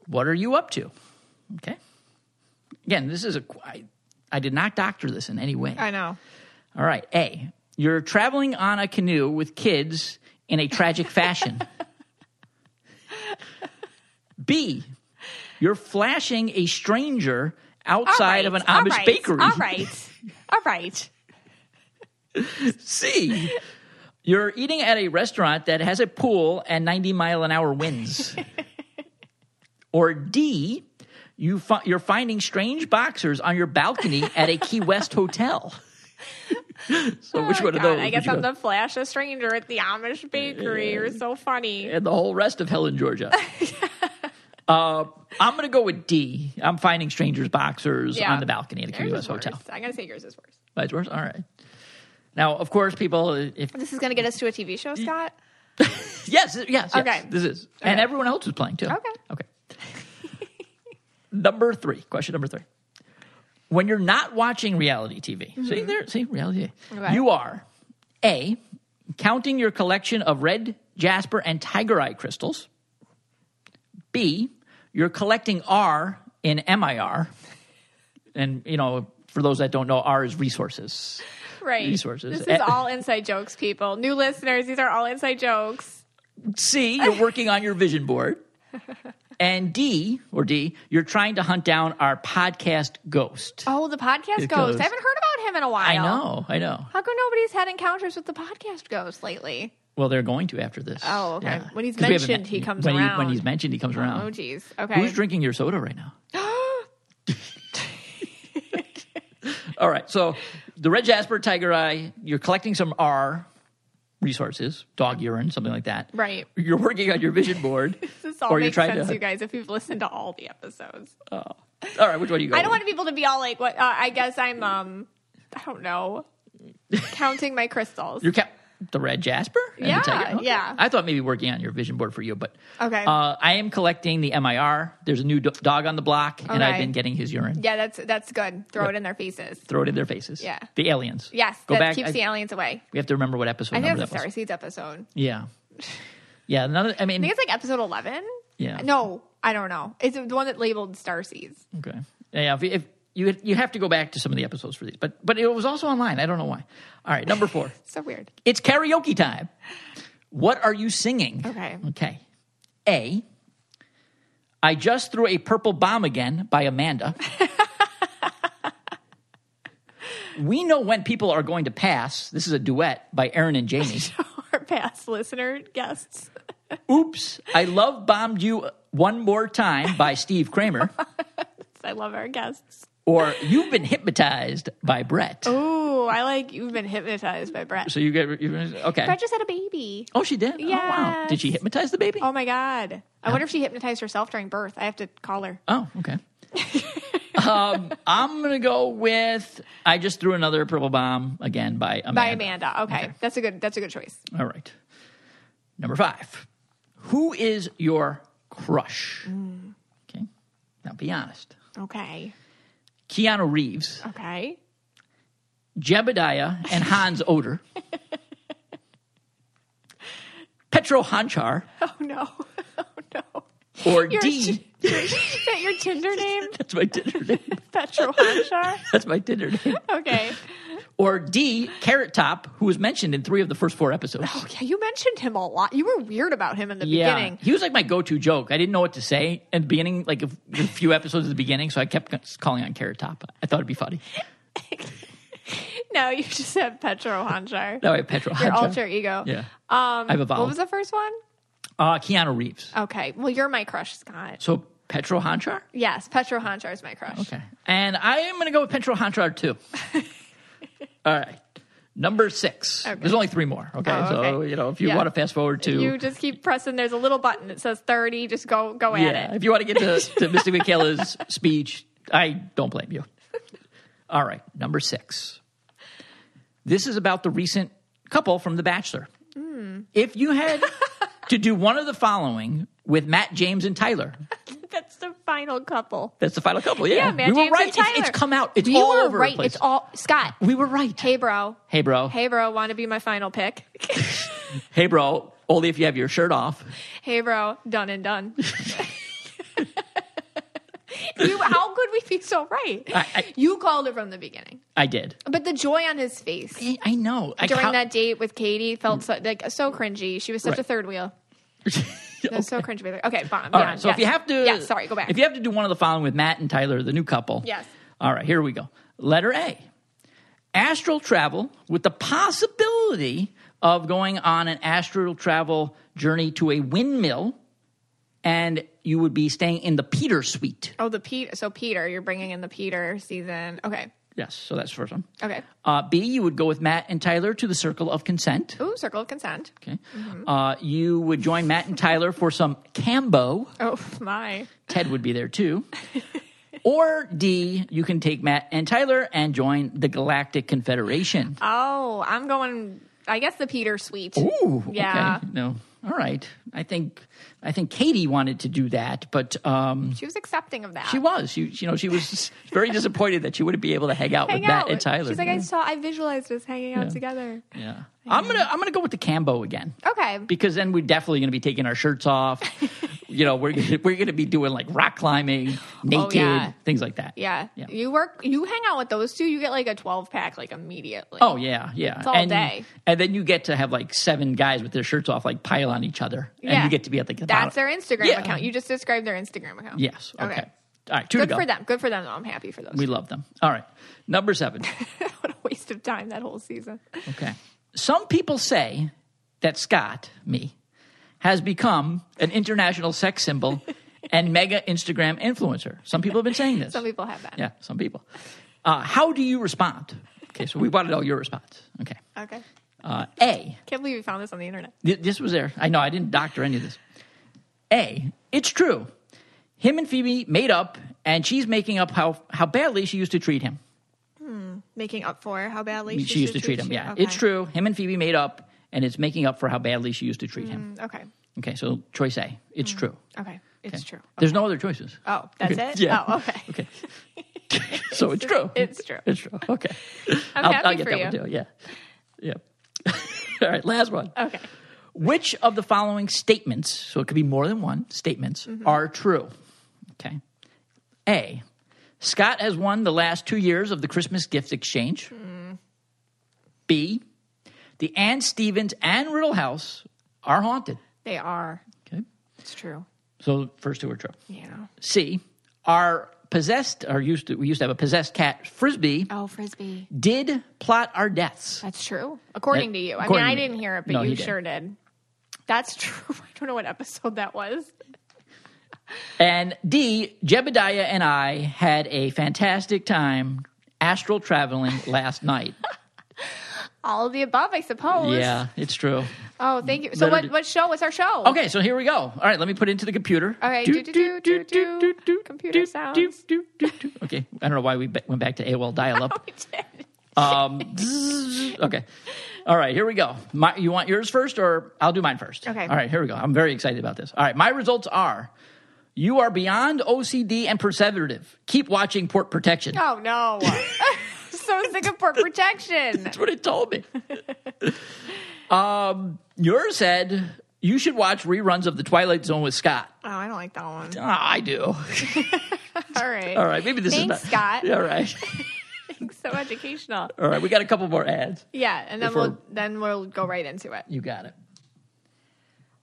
[SPEAKER 2] What are you up to? Okay. Again, this is a. I, I did not doctor this in any way.
[SPEAKER 1] I know.
[SPEAKER 2] All right. A. You're traveling on a canoe with kids in a tragic fashion. B. You're flashing a stranger outside right, of an Amish all right, bakery.
[SPEAKER 1] All right. All right.
[SPEAKER 2] C. You're eating at a restaurant that has a pool and 90 mile an hour winds. or D. You fi- you're finding strange boxers on your balcony at a Key West hotel. so which oh, one God, of those? I
[SPEAKER 1] guess I'm the flash a stranger at the Amish bakery. You're so funny.
[SPEAKER 2] And the whole rest of Helen, Georgia. uh, I'm going to go with D. I'm finding strangers boxers yeah. on the balcony at the Yours hotel.
[SPEAKER 1] I got to say yours is worse.
[SPEAKER 2] Mine's worse. All right. Now, of course, people.
[SPEAKER 1] If this is going to get us to a TV show, Scott.
[SPEAKER 2] yes, yes. Okay. this is, okay. and everyone else is playing too.
[SPEAKER 1] Okay.
[SPEAKER 2] Okay. number three. Question number three. When you're not watching reality TV, mm-hmm. see there, see reality. okay. You are a counting your collection of red, jasper, and tiger eye crystals. B you're collecting R in MIR. And, you know, for those that don't know, R is resources.
[SPEAKER 1] Right.
[SPEAKER 2] Resources.
[SPEAKER 1] This is all inside jokes, people. New listeners, these are all inside jokes.
[SPEAKER 2] C, you're working on your vision board. And D, or D, you're trying to hunt down our podcast ghost.
[SPEAKER 1] Oh, the podcast ghost. ghost. I haven't heard about him in a while.
[SPEAKER 2] I know, I know.
[SPEAKER 1] How come nobody's had encounters with the podcast ghost lately?
[SPEAKER 2] Well, they're going to after this.
[SPEAKER 1] Oh, okay. Yeah. When he's mentioned, he comes when around. He,
[SPEAKER 2] when he's mentioned, he comes oh, around.
[SPEAKER 1] Oh, jeez.
[SPEAKER 2] Okay. Who's drinking your soda right now? All right. So the red jasper, tiger eye, you're collecting some R resources, dog urine, something like that.
[SPEAKER 1] Right. You're
[SPEAKER 2] working on your vision board.
[SPEAKER 1] this all or makes sense, to, you guys, if you've listened to all the episodes. Oh. All
[SPEAKER 2] right, which one do you go? I
[SPEAKER 1] don't
[SPEAKER 2] with?
[SPEAKER 1] want people to be all like, "What?" Uh, I guess I'm, um, I don't know, counting my crystals.
[SPEAKER 2] You're
[SPEAKER 1] ca-
[SPEAKER 2] the red jasper
[SPEAKER 1] yeah
[SPEAKER 2] okay.
[SPEAKER 1] yeah
[SPEAKER 2] i thought maybe working on your vision board for you but
[SPEAKER 1] okay uh,
[SPEAKER 2] i am collecting the mir there's a new do- dog on the block and i've been getting his urine
[SPEAKER 1] yeah that's that's good throw yep. it in their faces
[SPEAKER 2] throw it in their faces
[SPEAKER 1] yeah
[SPEAKER 2] the aliens
[SPEAKER 1] yes Go back. keeps I, the aliens away
[SPEAKER 2] we have to remember what episode i think it's
[SPEAKER 1] a star episode
[SPEAKER 2] yeah yeah another i
[SPEAKER 1] mean i think it's like episode 11
[SPEAKER 2] yeah
[SPEAKER 1] no i don't know it's the one that labeled star seeds
[SPEAKER 2] okay yeah if, if you you have to go back to some of the episodes for these, but but it was also online. I don't know why. All right, number four.
[SPEAKER 1] so weird.
[SPEAKER 2] It's karaoke time. What are you singing? Okay.
[SPEAKER 1] Okay.
[SPEAKER 2] A. I just threw a purple bomb again by Amanda. we know when people are going to pass. This is a duet by Aaron and Jamie.
[SPEAKER 1] Our past listener guests.
[SPEAKER 2] Oops, I love bombed you one more time by Steve Kramer.
[SPEAKER 1] I love our guests
[SPEAKER 2] or you've been hypnotized by Brett.
[SPEAKER 1] Oh, I like you've been hypnotized by Brett.
[SPEAKER 2] So you get you okay.
[SPEAKER 1] Brett just had a baby.
[SPEAKER 2] Oh, she did.
[SPEAKER 1] Yeah. Oh,
[SPEAKER 2] wow. Did she hypnotize the baby?
[SPEAKER 1] Oh my god. I oh. wonder if she hypnotized herself during birth. I have to call her.
[SPEAKER 2] Oh, okay. um, I'm gonna go with. I just threw another purple bomb again by Amanda.
[SPEAKER 1] By Amanda. Okay. okay, that's a good. That's a good choice.
[SPEAKER 2] All right. Number five. Who is your crush? Mm. Okay. Now be honest.
[SPEAKER 1] Okay.
[SPEAKER 2] Keanu Reeves,
[SPEAKER 1] Okay.
[SPEAKER 2] Jebediah and Hans Oder, Petro Hanchar,
[SPEAKER 1] Oh no.
[SPEAKER 2] Oh no. Or your,
[SPEAKER 1] D. is that your Tinder name?
[SPEAKER 2] That's my Tinder name.
[SPEAKER 1] Petro Hanshar?
[SPEAKER 2] That's my Tinder name.
[SPEAKER 1] Okay.
[SPEAKER 2] Or D, Carrot Top, who was mentioned in three of the first four episodes.
[SPEAKER 1] Oh, yeah, you mentioned him a lot. You were weird about him in the yeah. beginning.
[SPEAKER 2] He was like my go to joke. I didn't know what to say in the beginning, like a, a few episodes at the beginning, so I kept calling on Carrot Top. I thought it'd be funny.
[SPEAKER 1] no, you just have Petro Hanjar.
[SPEAKER 2] no, I have Petro Hanjar. Your
[SPEAKER 1] alter ego.
[SPEAKER 2] Yeah. Um, I have a What
[SPEAKER 1] was the first one?
[SPEAKER 2] Uh, Keanu Reeves.
[SPEAKER 1] Okay. Well, you're my crush, Scott.
[SPEAKER 2] So Petro Hanchar?
[SPEAKER 1] Yes, Petro Hanchar is my crush.
[SPEAKER 2] Okay. And I am going to go with Petro Hanchar too. All right. Number six. Okay. There's only three more. Okay? Oh, okay. So, you know, if you yeah. want to fast forward to.
[SPEAKER 1] You just keep pressing. There's a little button that says 30. Just go go yeah. at
[SPEAKER 2] it. If you want to get to, to Mr. Michaela's speech, I don't blame you. All right. Number six. This is about the recent couple from The Bachelor. Mm. If you had. to do one of the following with Matt James and Tyler.
[SPEAKER 1] That's the final couple.
[SPEAKER 2] That's the final couple. Yeah,
[SPEAKER 1] yeah Matt we James were right. And Tyler.
[SPEAKER 2] It's, it's come out. It's you all were over right. The
[SPEAKER 1] place. It's all Scott.
[SPEAKER 2] We were right.
[SPEAKER 1] Hey, bro.
[SPEAKER 2] Hey, bro.
[SPEAKER 1] Hey, bro. Want to be my final pick?
[SPEAKER 2] hey, bro. Only if you have your shirt off.
[SPEAKER 1] Hey, bro. Done and done. you, how he's all right. I, I, you called it from the beginning.
[SPEAKER 2] I did.
[SPEAKER 1] But the joy on his face. I,
[SPEAKER 2] I know. During how,
[SPEAKER 1] that date with Katie felt so, like so cringy. She was such right. a third wheel. okay. so cringy. Okay, fine. All
[SPEAKER 2] right, so yes. if you have to,
[SPEAKER 1] yeah, sorry, go back.
[SPEAKER 2] If you have to do one of the following with Matt and Tyler, the new couple.
[SPEAKER 1] Yes.
[SPEAKER 2] All right, here we go. Letter A: astral travel with the possibility of going on an astral travel journey to a windmill and you would be staying in the Peter suite.
[SPEAKER 1] Oh, the Peter. So Peter, you're bringing in the Peter season. Okay.
[SPEAKER 2] Yes, so that's the first one.
[SPEAKER 1] Okay. Uh,
[SPEAKER 2] B, you would go with Matt and Tyler to the Circle of Consent.
[SPEAKER 1] Ooh, Circle of Consent.
[SPEAKER 2] Okay. Mm-hmm. Uh, you would join Matt and Tyler for some Kambo.
[SPEAKER 1] Oh, my.
[SPEAKER 2] Ted would be there too. or D, you can take Matt and Tyler and join the Galactic Confederation.
[SPEAKER 1] Oh, I'm going, I guess the Peter Suite.
[SPEAKER 2] Ooh,
[SPEAKER 1] yeah. Okay.
[SPEAKER 2] No all right. I think I think Katie wanted to do that, but um,
[SPEAKER 1] she was accepting of that.
[SPEAKER 2] She was. She, you know, she was very disappointed that she wouldn't be able to hang out hang with out. Matt and Tyler.
[SPEAKER 1] She's like, yeah. I saw, I visualized us hanging out yeah. together.
[SPEAKER 2] Yeah. I'm gonna I'm gonna go with the Kambo again.
[SPEAKER 1] Okay.
[SPEAKER 2] Because then we're definitely gonna be taking our shirts off. you know, we're gonna, we're gonna be doing like rock climbing, naked, oh, yeah. things like that.
[SPEAKER 1] Yeah. yeah. You work you hang out with those two, you get like a 12 pack like immediately.
[SPEAKER 2] Oh yeah, yeah.
[SPEAKER 1] It's all and, day.
[SPEAKER 2] And then you get to have like seven guys with their shirts off like pile on each other. Yeah. And you get to be at the
[SPEAKER 1] That's their Instagram yeah. account. You just described their Instagram account.
[SPEAKER 2] Yes. Okay. okay. All right,
[SPEAKER 1] good go. for them. Good for them. Though. I'm happy for those.
[SPEAKER 2] We love them. All right, number seven.
[SPEAKER 1] what a waste of time that whole season.
[SPEAKER 2] Okay, some people say that Scott, me, has become an international sex symbol and mega Instagram influencer. Some people have been saying this.
[SPEAKER 1] Some people have that.
[SPEAKER 2] Yeah, some people. Uh, how do you respond? Okay, so we wanted all your response.
[SPEAKER 1] Okay.
[SPEAKER 2] Okay. Uh, A.
[SPEAKER 1] Can't believe we found this on the internet. Th-
[SPEAKER 2] this was there. I know. I didn't doctor any of this. A. It's true. Him and Phoebe made up, and she's making up how, how badly she used to treat him.
[SPEAKER 1] Hmm. Making up for how badly mm, she, she used to treat, him.
[SPEAKER 2] yeah, okay. it's true. Him and Phoebe made up, and it's making up for how badly she used to treat mm,
[SPEAKER 1] him. Okay.
[SPEAKER 2] Okay, so choice
[SPEAKER 1] A. It's mm. true. Okay, it's okay. true. Okay.
[SPEAKER 2] There's no other choices.
[SPEAKER 1] Oh, that's okay.
[SPEAKER 2] it? Yeah.
[SPEAKER 1] Oh, okay.
[SPEAKER 2] okay. so it's, it's true.
[SPEAKER 1] It's true.
[SPEAKER 2] It's true. Okay.
[SPEAKER 1] I'm I'll, happy I'll get for that
[SPEAKER 2] you. one too. Yeah. Yeah. All right, last one.
[SPEAKER 1] Okay.
[SPEAKER 2] Which of the following statements, so it could be more than one statements, mm-hmm. are true? Okay. A, Scott has won the last two years of the Christmas gift exchange. Mm. B, the Ann Stevens and Riddle House are haunted.
[SPEAKER 1] They are.
[SPEAKER 2] Okay.
[SPEAKER 1] It's true.
[SPEAKER 2] So first two are true. Yeah. C, are possessed or used to, we used to have a possessed cat frisbee
[SPEAKER 1] oh frisbee
[SPEAKER 2] did plot our deaths
[SPEAKER 1] that's true according that, to you i mean i didn't hear it but no, you sure did that's true i don't know what episode that was
[SPEAKER 2] and D, Jebediah and I had a fantastic time astral traveling last night.
[SPEAKER 1] All of the above, I suppose.
[SPEAKER 2] Yeah, it's true.
[SPEAKER 1] Oh, thank you. So, what, what show? was our show?
[SPEAKER 2] Okay, so here we go. All right, let me put it into the computer.
[SPEAKER 1] Okay, do do do do do do. Computer sounds.
[SPEAKER 2] Okay, I don't know why we went back to AOL dial up. Oh, um, okay. All right, here we go. My, you want yours first, or I'll do mine first?
[SPEAKER 1] Okay.
[SPEAKER 2] All right, here we go. I'm very excited about this. All right, my results are you are beyond OCD and perseverative. Keep watching Port Protection.
[SPEAKER 1] Oh, no. so sick of Port Protection.
[SPEAKER 2] That's what it told me. um, yours said you should watch reruns of The Twilight Zone with Scott.
[SPEAKER 1] Oh, I don't like that one. Oh, I
[SPEAKER 2] do. all
[SPEAKER 1] right.
[SPEAKER 2] All right. Maybe this
[SPEAKER 1] Thanks, is not. Scott.
[SPEAKER 2] All right.
[SPEAKER 1] Thanks so educational.
[SPEAKER 2] All right. We got a couple more ads.
[SPEAKER 1] Yeah. And then before... we'll, then we'll go right into it.
[SPEAKER 2] You got it.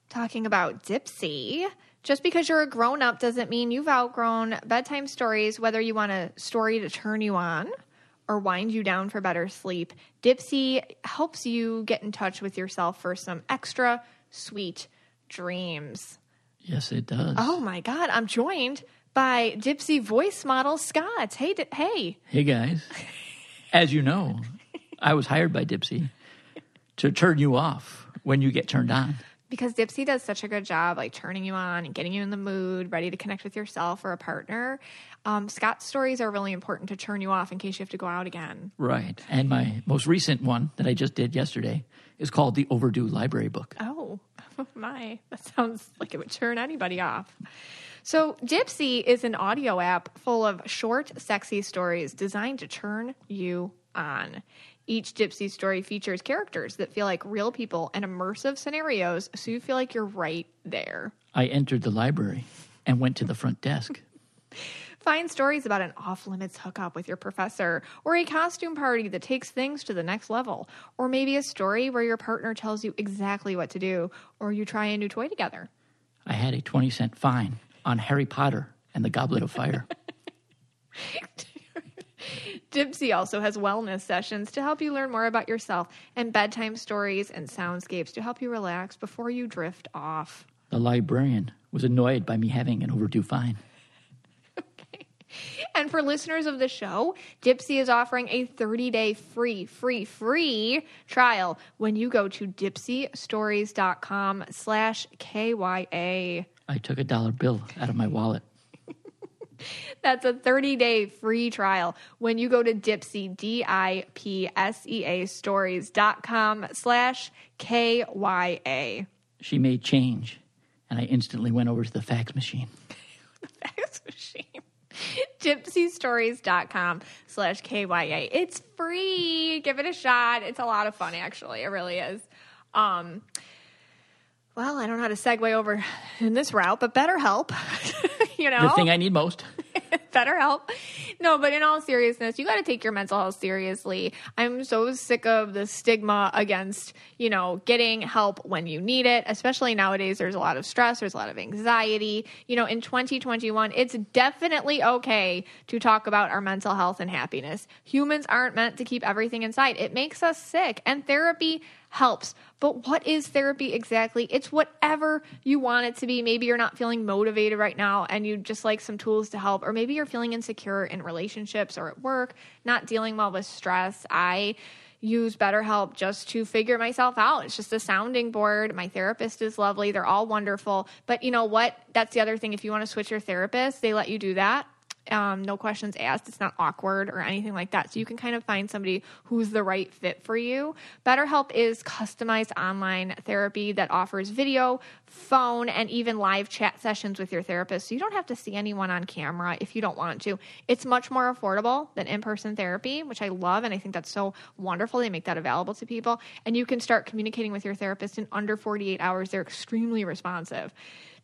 [SPEAKER 1] Talking about Dipsea. Just because you're a grown up doesn't mean you've outgrown bedtime stories, whether you want a story to turn you on or wind you down for better sleep. Dipsea helps you get in touch with yourself for some extra sweet dreams.
[SPEAKER 2] Yes, it does.
[SPEAKER 1] Oh my God. I'm joined by Dipsea voice model Scott. Hey, di- hey.
[SPEAKER 2] Hey, guys. As you know, I was hired by Dipsea to turn you off when you get turned on
[SPEAKER 1] because Dipsea does such a good job, like turning you on and getting you in the mood, ready to connect with yourself or a partner. Um, Scott's stories are really important to turn you off in case you have to go out again.
[SPEAKER 2] Right. And my most recent one that I just did yesterday is called The Overdue Library Book.
[SPEAKER 1] Oh, my. That sounds like it would turn anybody off. So, Dipsea is an audio app full of short, sexy stories designed to turn you on. Each Dipsea story features characters that feel like real people and immersive scenarios, so you feel like you're right there.
[SPEAKER 2] I entered the library and went to the front desk.
[SPEAKER 1] Find stories about an off limits hookup with your professor, or a costume party that takes things to the next level, or maybe a story where your partner tells you exactly what to do, or you try a new toy together.
[SPEAKER 2] I had a 20 cent fine on Harry Potter and the Goblet of Fire.
[SPEAKER 1] Dipsea also has wellness sessions to help you learn more about yourself and bedtime stories and soundscapes to help you relax before you drift off.
[SPEAKER 2] The librarian was annoyed by me having an overdue fine.
[SPEAKER 1] And for listeners of the show, Dipsea is offering a 30-day free, free, free trial when you go to dipseastories.com slash KYA.
[SPEAKER 2] I took a dollar bill out of my wallet.
[SPEAKER 1] That's a 30 day free trial when you go to Dipsea, D I P S E A stories.com slash K Y A.
[SPEAKER 2] She made change, and I instantly went over to the fax machine. the fax
[SPEAKER 1] machine. Dipseastories.com slash KYA. It's free. Give it a shot. It's a lot of fun, actually. It really is. Um, well, I don't know how to segue over in this route, but BetterHelp, you know,
[SPEAKER 2] the thing I need most.
[SPEAKER 1] BetterHelp. No, but in all seriousness, you got to take your mental health seriously. I'm so sick of the stigma against, you know, getting help when you need it, especially nowadays. There's a lot of stress, there's a lot of anxiety. You know, in 2021, it's definitely okay to talk about our mental health and happiness. Humans aren't meant to keep everything inside, it makes us sick, and therapy helps. But what is therapy exactly? It's whatever you want it to be. Maybe you're not feeling motivated right now and you just like some tools to help, or maybe you're feeling insecure in relationships or at work, not dealing well with stress. I use BetterHelp just to figure myself out. It's just a sounding board. My therapist is lovely. They're all wonderful. But you know what? That's the other thing. If you want to switch your therapist, they let you do that um, no questions asked. It's not awkward or anything like that. So you can kind of find somebody who's the right fit for you. BetterHelp is customized online therapy that offers video, phone, and even live chat sessions with your therapist. So you don't have to see anyone on camera if you don't want to. It's much more affordable than in person therapy, which I love. And I think that's so wonderful. They make that available to people. And you can start communicating with your therapist in under 48 hours. They're extremely responsive.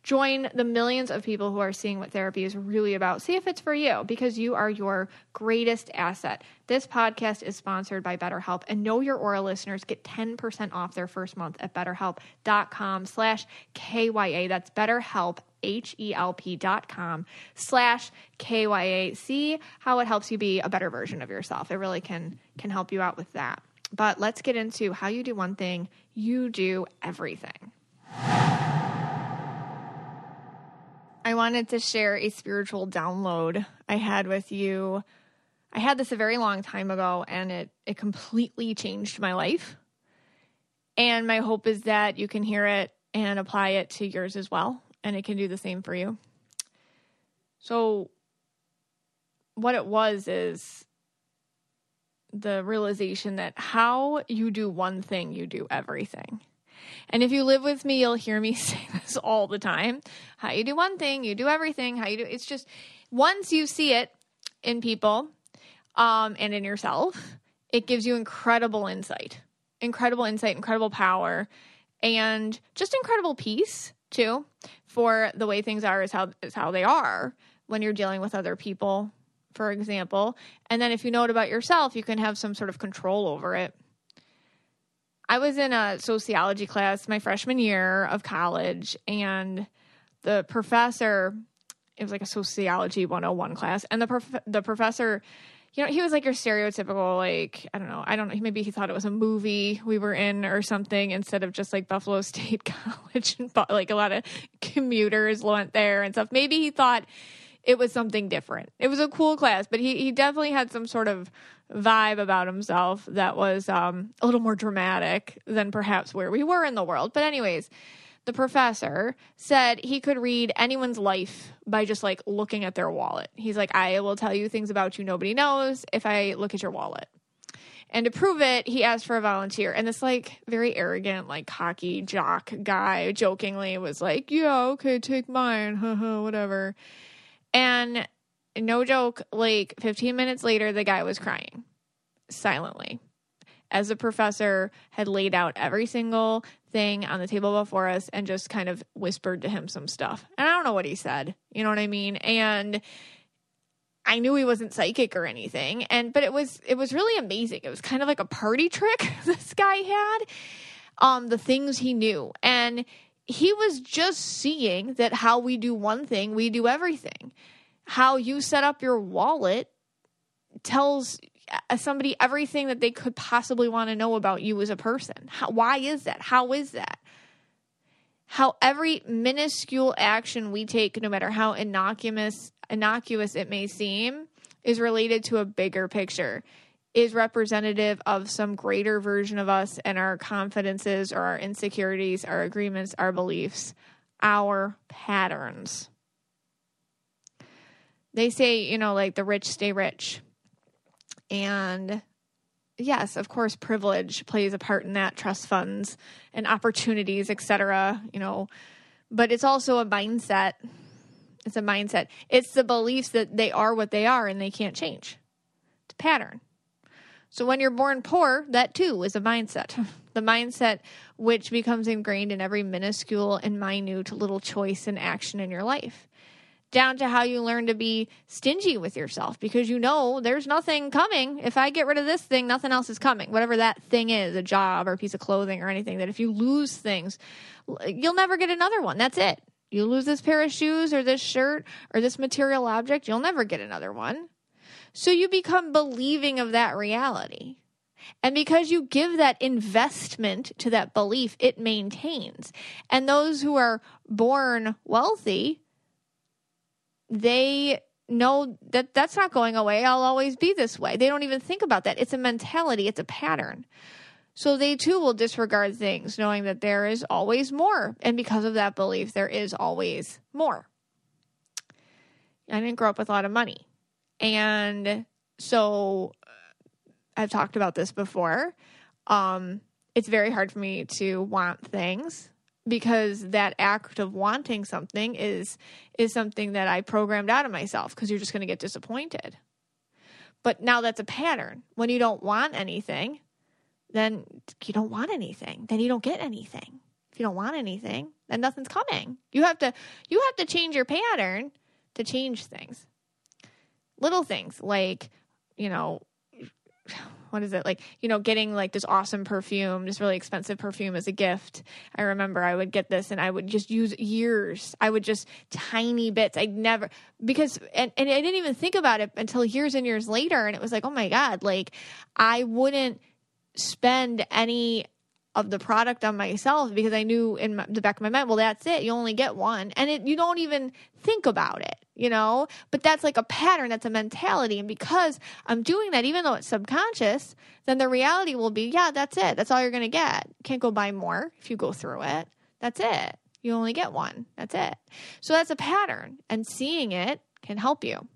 [SPEAKER 1] Join the millions of people who are seeing what therapy is really about. See if it's for you because you are your greatest asset. This podcast is sponsored by BetterHelp, and Know Your Aura listeners get 10% off their first month at betterhelp.com slash KYA. That's BetterHelp, H-E-L-P dot com slash KYA. See how it helps you be a better version of yourself. It really can can help you out with that. But let's get into how you do one thing, you do everything. I wanted to share a spiritual download I had with you. I had this a very long time ago and it it completely changed my life. And my hope is that you can hear it and apply it to yours as well and it can do the same for you. So what it was is the realization that how you do one thing, you do everything. And if you live with me, you'll hear me say this all the time. How you do one thing, you do everything. How you do it's just once you see it in people um, and in yourself, it gives you incredible insight, incredible insight, incredible power, and just incredible peace too for the way things are is how is how they are when you're dealing with other people, for example. And then if you know it about yourself, you can have some sort of control over it. I was in a sociology class my freshman year of college, and the professor, it was like a sociology 101 class, and the prof- the professor, you know, he was like your stereotypical, like, I don't know, I don't know, maybe he thought it was a movie we were in or something instead of just like Buffalo State College, and like a lot of commuters went there and stuff. Maybe he thought, it was something different. It was a cool class, but he, he definitely had some sort of vibe about himself that was um, a little more dramatic than perhaps where we were in the world. But, anyways, the professor said he could read anyone's life by just like looking at their wallet. He's like, I will tell you things about you nobody knows if I look at your wallet. And to prove it, he asked for a volunteer. And this like very arrogant, like cocky jock guy jokingly was like, Yeah, okay, take mine, whatever. And no joke, like 15 minutes later, the guy was crying silently as the professor had laid out every single thing on the table before us and just kind of whispered to him some stuff. And I don't know what he said. You know what I mean? And I knew he wasn't psychic or anything. And but it was it was really amazing. It was kind of like a party trick this guy had. Um the things he knew. And he was just seeing that how we do one thing, we do everything how you set up your wallet tells uh, somebody everything that they could possibly want to know about you as a person. How, why is that? How is that? How every minuscule action we take, no matter how innocuous innocuous it may seem, is related to a bigger picture, is representative of some greater version of us and our confidences or our insecurities, our agreements, our beliefs, our patterns they say, you know, like the rich stay rich. And yes, of course, privilege plays a part in that, trust funds and opportunities, etc. you know, but it's also a mindset. It's a mindset. It's the beliefs that they are what they are and they can't change. It's a pattern. So when you're born poor, that too is a mindset. The mindset which becomes ingrained in every minuscule and minute little choice and action in your life down to how you learn to be stingy with yourself because you know there's nothing coming. If I get rid of this thing, nothing else is coming. Whatever that thing is, a job or a piece of clothing or anything, that if you lose things, you'll never get another one. That's it. You lose this pair of shoes or this shirt or this material object, you'll never get another one. So you become believing of that reality. And because you give that investment to that belief, it maintains. And those who are born wealthy they know that that's not going away. I'll always be this way. They don't even think about that. It's a mentality, it's a pattern. So they too will disregard things, knowing that there is always more. And because of that belief, there is always more. I didn't grow up with a lot of money. And so uh, I've talked about this before. Um, it's very hard for me to want things because that act of wanting something is is something that I programmed out of myself because you're just going to get disappointed. But now that's a pattern. When you don't want anything, then you don't want anything. Then you don't get anything. If you don't want anything, then nothing's coming. You have to you have to change your pattern to change things. Little things like, you know, what is it like you know getting like this awesome perfume this really expensive perfume as a gift i remember i would get this and i would just use years i would just tiny bits i'd never because and, and i didn't even think about it until years and years later and it was like oh my god like i wouldn't spend any of the product on myself because I knew in my, the back of my mind, well, that's it. You only get one, and it you don't even think about it, you know. But that's like a pattern, that's a mentality, and because I'm doing that, even though it's subconscious, then the reality will be, yeah, that's it. That's all you're gonna get. Can't go buy more if you go through it. That's it. You only get one. That's it. So that's a pattern, and seeing it can help you.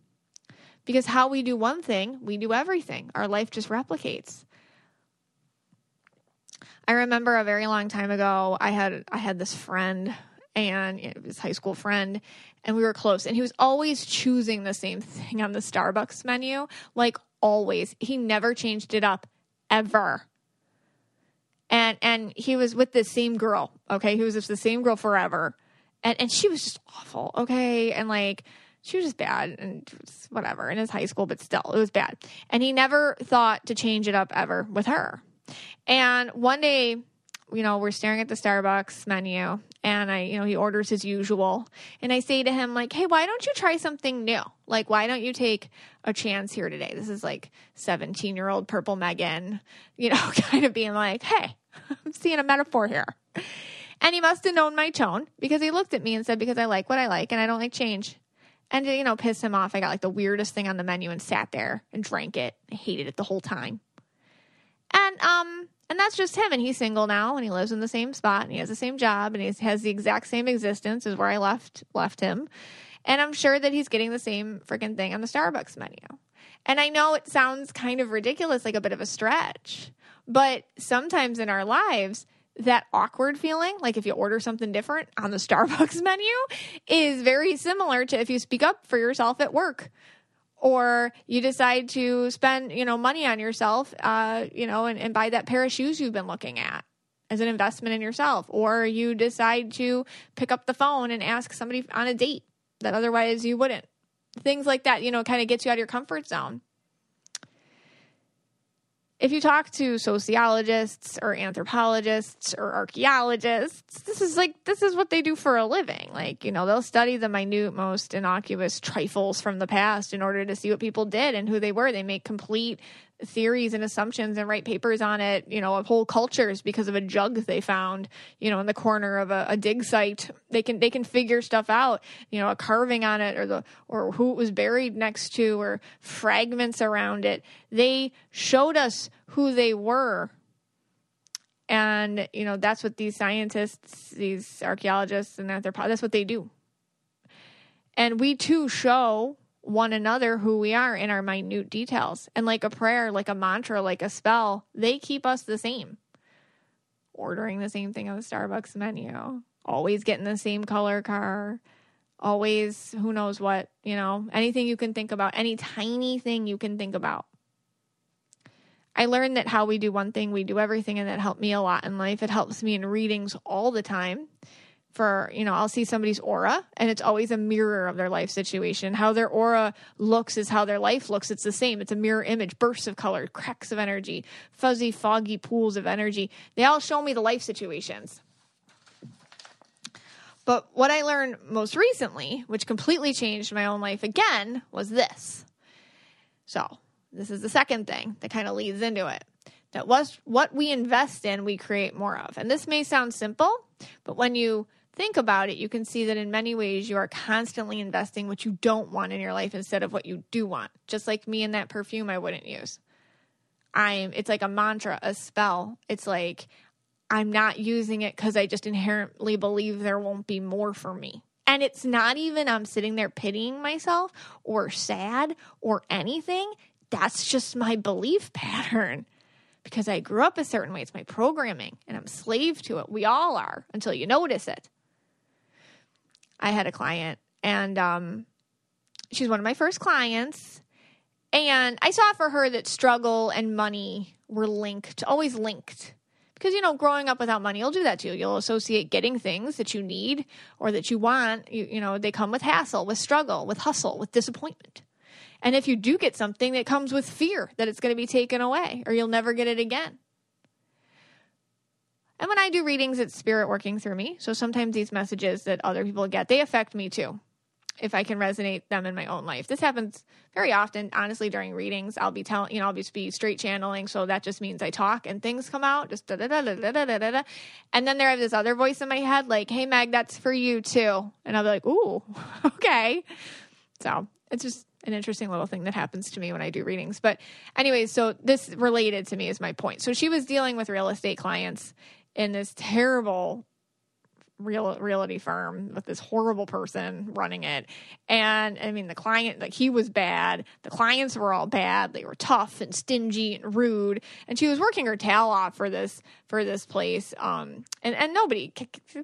[SPEAKER 1] Because how we do one thing, we do everything. Our life just replicates. I remember a very long time ago, I had I had this friend and you know, his high school friend, and we were close. And he was always choosing the same thing on the Starbucks menu, like always. He never changed it up ever. And and he was with the same girl. Okay, he was with the same girl forever, and and she was just awful. Okay, and like she was just bad and whatever in his high school, but still it was bad. And he never thought to change it up ever with her. And one day, you know, we're staring at the Starbucks menu and I, you know, he orders his usual. And I say to him, like, hey, why don't you try something new? Like, why don't you take a chance here today? This is like 17 year old purple Megan, you know, kind of being like, hey, I'm seeing a metaphor here. And he must have known my tone because he looked at me and said, because I like what I like and I don't like change. And, you know, pissed him off. I got like the weirdest thing on the menu and sat there and drank it. I hated it the whole time. And um and that's just him and he's single now and he lives in the same spot and he has the same job and he has the exact same existence as where I left left him. And I'm sure that he's getting the same freaking thing on the Starbucks menu. And I know it sounds kind of ridiculous, like a bit of a stretch, but sometimes in our lives, that awkward feeling, like if you order something different on the Starbucks menu, is very similar to if you speak up for yourself at work or you decide to spend you know money on yourself uh, you know and, and buy that pair of shoes you've been looking at as an investment in yourself or you decide to pick up the phone and ask somebody on a date that otherwise you wouldn't things like that you know kind of gets you out of your comfort zone if you talk to sociologists or anthropologists or archaeologists, this is like this is what they do for a living. Like, you know, they'll study the minute most innocuous trifles from the past in order to see what people did and who they were. They make complete theories and assumptions and write papers on it, you know, of whole cultures because of a jug they found, you know, in the corner of a, a, dig site. They can they can figure stuff out, you know, a carving on it or the or who it was buried next to or fragments around it. They showed us who they were. And, you know, that's what these scientists, these archaeologists and anthropologists, that's what they do. And we too show one another who we are in our minute details. And like a prayer, like a mantra, like a spell, they keep us the same. Ordering the same thing on the Starbucks menu, always getting the same color car, always who knows what, you know, anything you can think about, any tiny thing you can think about. I learned that how we do one thing, we do everything, and that helped me a lot in life. It helps me in readings all the time for you know i'll see somebody's aura and it's always a mirror of their life situation how their aura looks is how their life looks it's the same it's a mirror image bursts of color cracks of energy fuzzy foggy pools of energy they all show me the life situations but what i learned most recently which completely changed my own life again was this so this is the second thing that kind of leads into it that was what we invest in we create more of and this may sound simple but when you think about it, you can see that in many ways you are constantly investing what you don't want in your life instead of what you do want. Just like me and that perfume I wouldn't use. I'm it's like a mantra, a spell. It's like I'm not using it cuz I just inherently believe there won't be more for me. And it's not even I'm sitting there pitying myself or sad or anything. That's just my belief pattern because I grew up a certain way. It's my programming and I'm slave to it. We all are until you notice it. I had a client, and um, she's one of my first clients. And I saw for her that struggle and money were linked, always linked. Because, you know, growing up without money, you'll do that too. You'll associate getting things that you need or that you want. You, you know, they come with hassle, with struggle, with hustle, with disappointment. And if you do get something, that comes with fear that it's going to be taken away or you'll never get it again. And when I do readings, it's spirit working through me. So sometimes these messages that other people get, they affect me too. If I can resonate them in my own life, this happens very often. Honestly, during readings, I'll be telling, you know, I'll just be straight channeling. So that just means I talk and things come out, just da da da da da da da da. And then there I have this other voice in my head, like, "Hey Meg, that's for you too." And I'll be like, "Ooh, okay." So it's just an interesting little thing that happens to me when I do readings. But anyways, so this related to me is my point. So she was dealing with real estate clients in this terrible real realty firm with this horrible person running it and i mean the client like he was bad the clients were all bad they were tough and stingy and rude and she was working her tail off for this for this place um and and nobody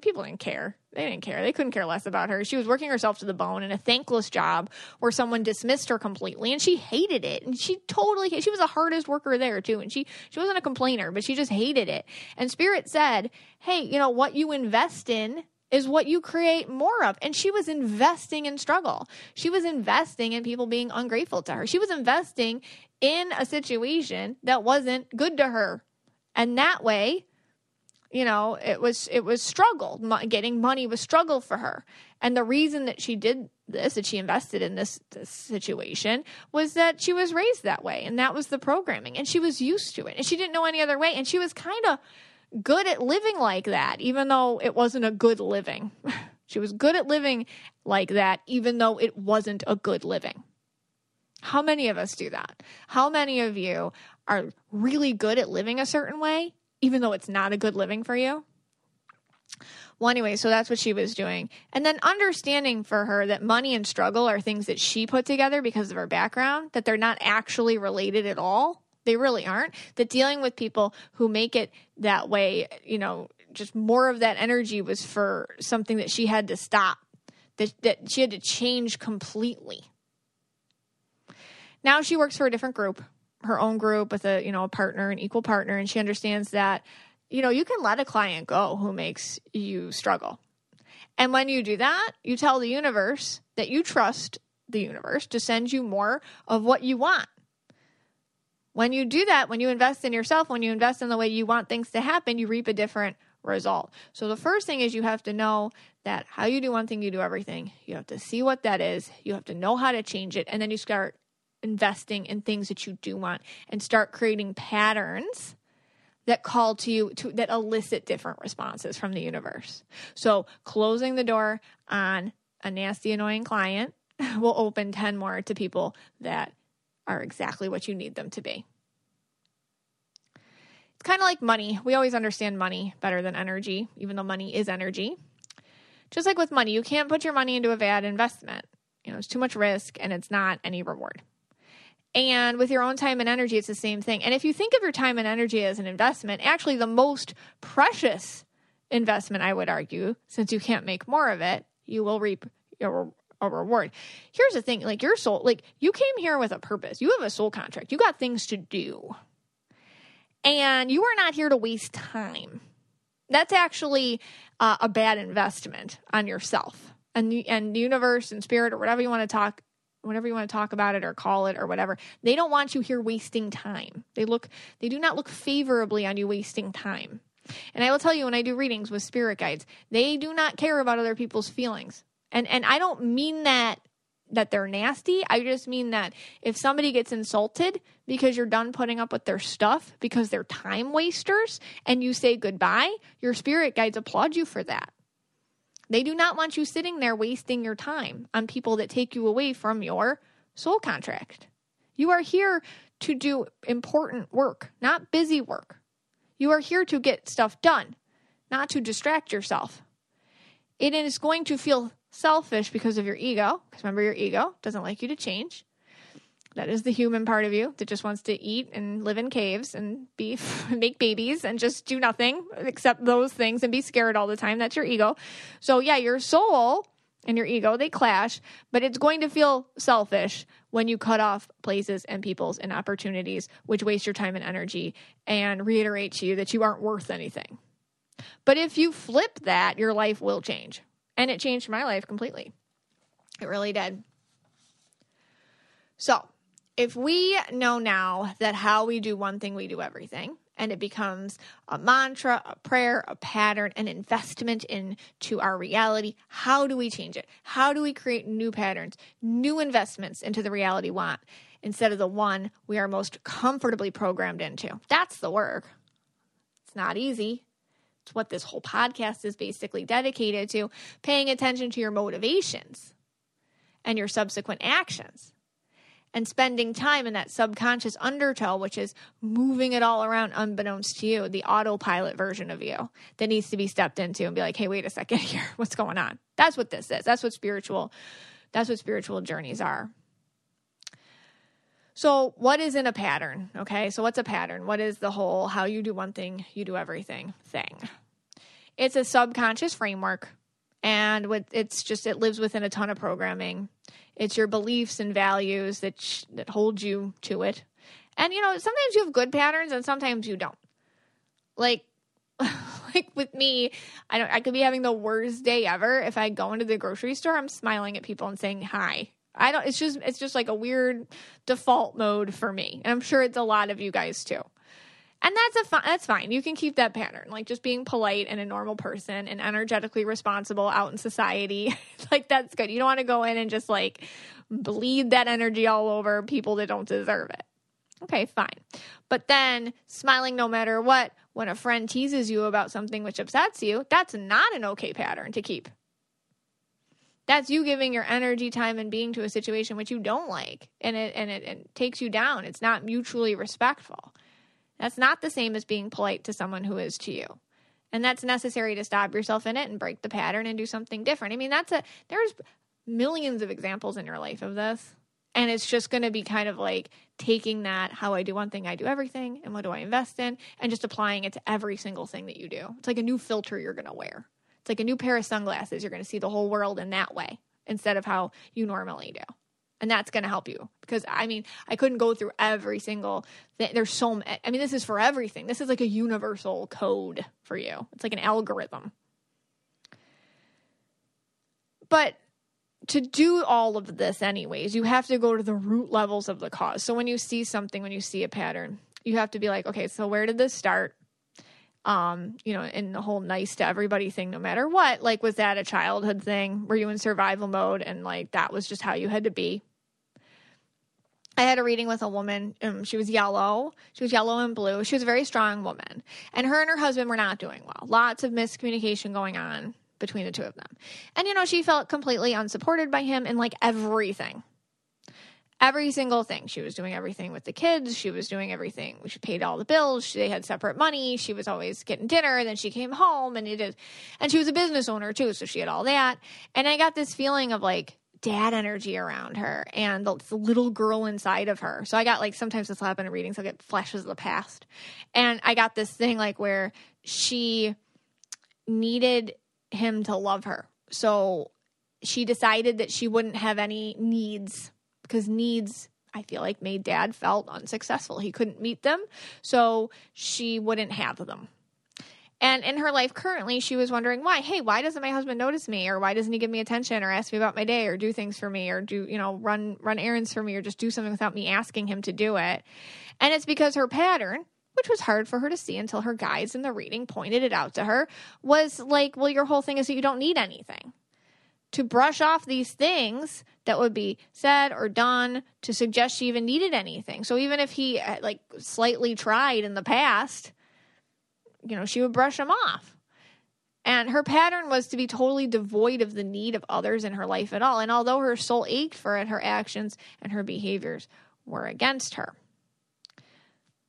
[SPEAKER 1] people didn't care they didn't care. They couldn't care less about her. She was working herself to the bone in a thankless job where someone dismissed her completely and she hated it. And she totally she was the hardest worker there too. And she she wasn't a complainer, but she just hated it. And Spirit said, "Hey, you know what you invest in is what you create more of. And she was investing in struggle. She was investing in people being ungrateful to her. She was investing in a situation that wasn't good to her. And that way, you know it was it was struggle getting money was struggle for her and the reason that she did this that she invested in this, this situation was that she was raised that way and that was the programming and she was used to it and she didn't know any other way and she was kind of good at living like that even though it wasn't a good living she was good at living like that even though it wasn't a good living how many of us do that how many of you are really good at living a certain way even though it's not a good living for you. Well, anyway, so that's what she was doing. And then understanding for her that money and struggle are things that she put together because of her background, that they're not actually related at all. They really aren't. That dealing with people who make it that way, you know, just more of that energy was for something that she had to stop, that, that she had to change completely. Now she works for a different group her own group with a you know a partner an equal partner and she understands that you know you can let a client go who makes you struggle and when you do that you tell the universe that you trust the universe to send you more of what you want when you do that when you invest in yourself when you invest in the way you want things to happen you reap a different result so the first thing is you have to know that how you do one thing you do everything you have to see what that is you have to know how to change it and then you start investing in things that you do want and start creating patterns that call to you to that elicit different responses from the universe. So closing the door on a nasty annoying client will open 10 more to people that are exactly what you need them to be. It's kind of like money. We always understand money better than energy, even though money is energy. Just like with money, you can't put your money into a bad investment. You know, it's too much risk and it's not any reward. And with your own time and energy, it's the same thing. And if you think of your time and energy as an investment, actually, the most precious investment, I would argue, since you can't make more of it, you will reap your a reward. Here's the thing like your soul, like you came here with a purpose. You have a soul contract. You got things to do. And you are not here to waste time. That's actually uh, a bad investment on yourself. And the, and the universe and spirit or whatever you want to talk whatever you want to talk about it or call it or whatever. They don't want you here wasting time. They look they do not look favorably on you wasting time. And I will tell you when I do readings with spirit guides, they do not care about other people's feelings. And and I don't mean that that they're nasty. I just mean that if somebody gets insulted because you're done putting up with their stuff because they're time wasters and you say goodbye, your spirit guides applaud you for that. They do not want you sitting there wasting your time on people that take you away from your soul contract. You are here to do important work, not busy work. You are here to get stuff done, not to distract yourself. It is going to feel selfish because of your ego, because remember, your ego doesn't like you to change. That is the human part of you that just wants to eat and live in caves and be make babies and just do nothing except those things and be scared all the time. That's your ego. So yeah, your soul and your ego, they clash, but it's going to feel selfish when you cut off places and peoples and opportunities which waste your time and energy and reiterate to you that you aren't worth anything. But if you flip that, your life will change. And it changed my life completely. It really did. So, if we know now that how we do one thing, we do everything, and it becomes a mantra, a prayer, a pattern, an investment into our reality, how do we change it? How do we create new patterns, new investments into the reality we want instead of the one we are most comfortably programmed into? That's the work. It's not easy. It's what this whole podcast is basically dedicated to paying attention to your motivations and your subsequent actions and spending time in that subconscious undertow, which is moving it all around unbeknownst to you, the autopilot version of you that needs to be stepped into and be like, hey, wait a second here. What's going on? That's what this is. That's what spiritual, that's what spiritual journeys are. So, what is in a pattern? Okay, so what's a pattern? What is the whole how you do one thing, you do everything thing? It's a subconscious framework and it's just it lives within a ton of programming. It's your beliefs and values that sh- that hold you to it. And you know, sometimes you have good patterns and sometimes you don't. Like like with me, I don't I could be having the worst day ever. If I go into the grocery store, I'm smiling at people and saying hi. I don't it's just it's just like a weird default mode for me. And I'm sure it's a lot of you guys too. And that's a fi- that's fine. You can keep that pattern, like just being polite and a normal person and energetically responsible out in society. like that's good. You don't want to go in and just like bleed that energy all over people that don't deserve it. Okay, fine. But then smiling no matter what, when a friend teases you about something which upsets you, that's not an okay pattern to keep. That's you giving your energy, time, and being to a situation which you don't like, and it and it, it takes you down. It's not mutually respectful. That's not the same as being polite to someone who is to you. And that's necessary to stop yourself in it and break the pattern and do something different. I mean, that's a, there's millions of examples in your life of this. And it's just going to be kind of like taking that how I do one thing, I do everything, and what do I invest in, and just applying it to every single thing that you do. It's like a new filter you're going to wear. It's like a new pair of sunglasses. You're going to see the whole world in that way instead of how you normally do and that's going to help you because i mean i couldn't go through every single th- there's so many i mean this is for everything this is like a universal code for you it's like an algorithm but to do all of this anyways you have to go to the root levels of the cause so when you see something when you see a pattern you have to be like okay so where did this start um, you know, in the whole nice to everybody thing, no matter what. Like, was that a childhood thing? Were you in survival mode and like that was just how you had to be? I had a reading with a woman. Um, she was yellow. She was yellow and blue. She was a very strong woman. And her and her husband were not doing well. Lots of miscommunication going on between the two of them. And, you know, she felt completely unsupported by him in like everything. Every single thing. She was doing everything with the kids. She was doing everything. She paid all the bills. She, they had separate money. She was always getting dinner. And then she came home and it is. And she was a business owner too. So she had all that. And I got this feeling of like, dad energy around her and the little girl inside of her. So I got like sometimes this will happen in readings, I'll get flashes of the past. And I got this thing like where she needed him to love her. So she decided that she wouldn't have any needs because needs I feel like made dad felt unsuccessful. He couldn't meet them, so she wouldn't have them. And in her life currently, she was wondering why, hey, why doesn't my husband notice me or why doesn't he give me attention or ask me about my day or do things for me or do, you know, run run errands for me or just do something without me asking him to do it. And it's because her pattern which was hard for her to see until her guides in the reading pointed it out to her, was like, well, your whole thing is that you don't need anything. To brush off these things that would be said or done to suggest she even needed anything. So even if he uh, like slightly tried in the past, you know, she would brush them off. And her pattern was to be totally devoid of the need of others in her life at all. And although her soul ached for it, her actions and her behaviors were against her.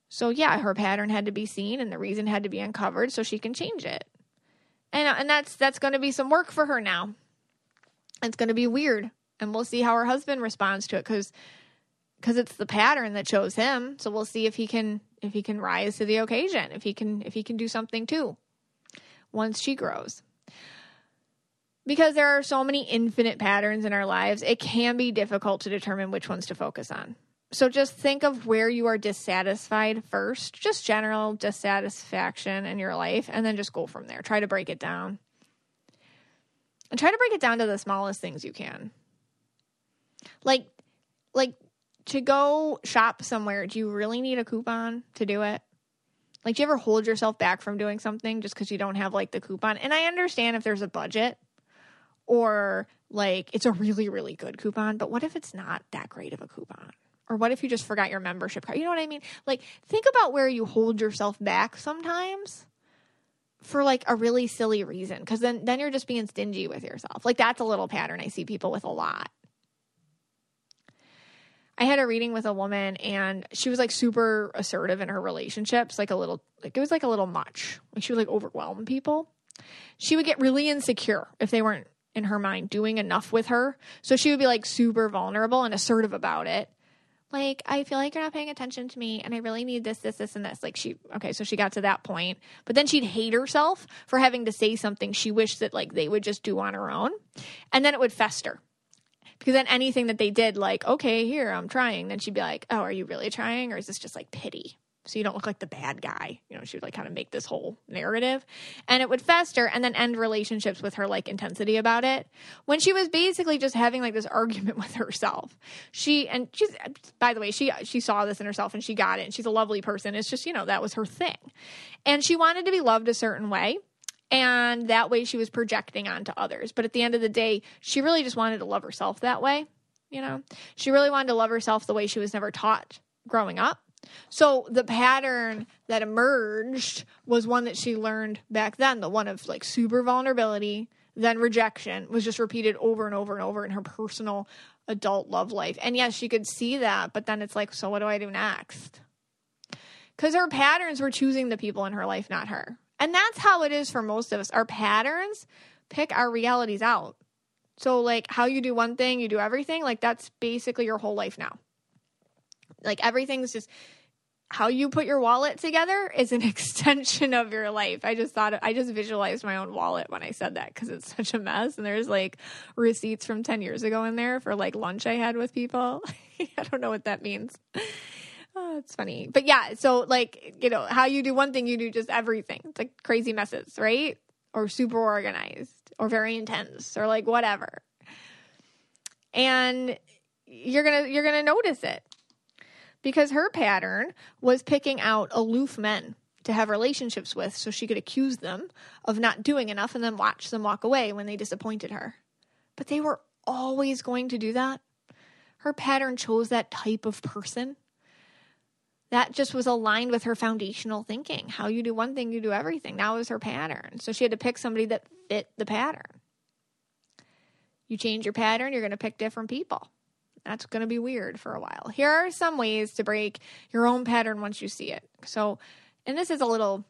[SPEAKER 1] So, yeah, her pattern had to be seen and the reason had to be uncovered so she can change it. And, and that's, that's going to be some work for her now. It's going to be weird. And we'll see how her husband responds to it because because it's the pattern that chose him. So we'll see if he can if he can rise to the occasion, if he can if he can do something too once she grows. Because there are so many infinite patterns in our lives, it can be difficult to determine which ones to focus on. So just think of where you are dissatisfied first, just general dissatisfaction in your life, and then just go from there. Try to break it down. And try to break it down to the smallest things you can. Like like to go shop somewhere, do you really need a coupon to do it? Like, do you ever hold yourself back from doing something just because you don't have like the coupon? And I understand if there's a budget or like it's a really, really good coupon, but what if it's not that great of a coupon? Or what if you just forgot your membership card? You know what I mean? Like, think about where you hold yourself back sometimes for like a really silly reason because then then you're just being stingy with yourself like that's a little pattern i see people with a lot I had a reading with a woman and she was like super assertive in her relationships, like a little like it was like a little much. Like she would like overwhelm people. She would get really insecure if they weren't in her mind doing enough with her. So she would be like super vulnerable and assertive about it. Like, I feel like you're not paying attention to me and I really need this, this, this, and this. Like she okay, so she got to that point. But then she'd hate herself for having to say something she wished that like they would just do on her own. And then it would fester because then anything that they did, like, okay, here, I'm trying, then she'd be like, oh, are you really trying? Or is this just like pity? So you don't look like the bad guy. You know, she would like kind of make this whole narrative. And it would fester and then end relationships with her like intensity about it. When she was basically just having like this argument with herself. She and she's by the way, she she saw this in herself and she got it. And she's a lovely person. It's just, you know, that was her thing. And she wanted to be loved a certain way. And that way she was projecting onto others. But at the end of the day, she really just wanted to love herself that way. You know, she really wanted to love herself the way she was never taught growing up. So the pattern that emerged was one that she learned back then, the one of like super vulnerability, then rejection was just repeated over and over and over in her personal adult love life. And yes, she could see that, but then it's like, so what do I do next? Because her patterns were choosing the people in her life, not her. And that's how it is for most of us. Our patterns pick our realities out. So, like, how you do one thing, you do everything. Like, that's basically your whole life now. Like, everything's just how you put your wallet together is an extension of your life. I just thought, I just visualized my own wallet when I said that because it's such a mess. And there's like receipts from 10 years ago in there for like lunch I had with people. I don't know what that means. Oh, it's funny. But yeah, so like, you know, how you do one thing, you do just everything. It's like crazy messes, right? Or super organized or very intense or like whatever. And you're going to you're going to notice it. Because her pattern was picking out aloof men to have relationships with so she could accuse them of not doing enough and then watch them walk away when they disappointed her. But they were always going to do that. Her pattern chose that type of person that just was aligned with her foundational thinking. How you do one thing, you do everything. That was her pattern. So she had to pick somebody that fit the pattern. You change your pattern, you're going to pick different people. That's going to be weird for a while. Here are some ways to break your own pattern once you see it. So, and this is a little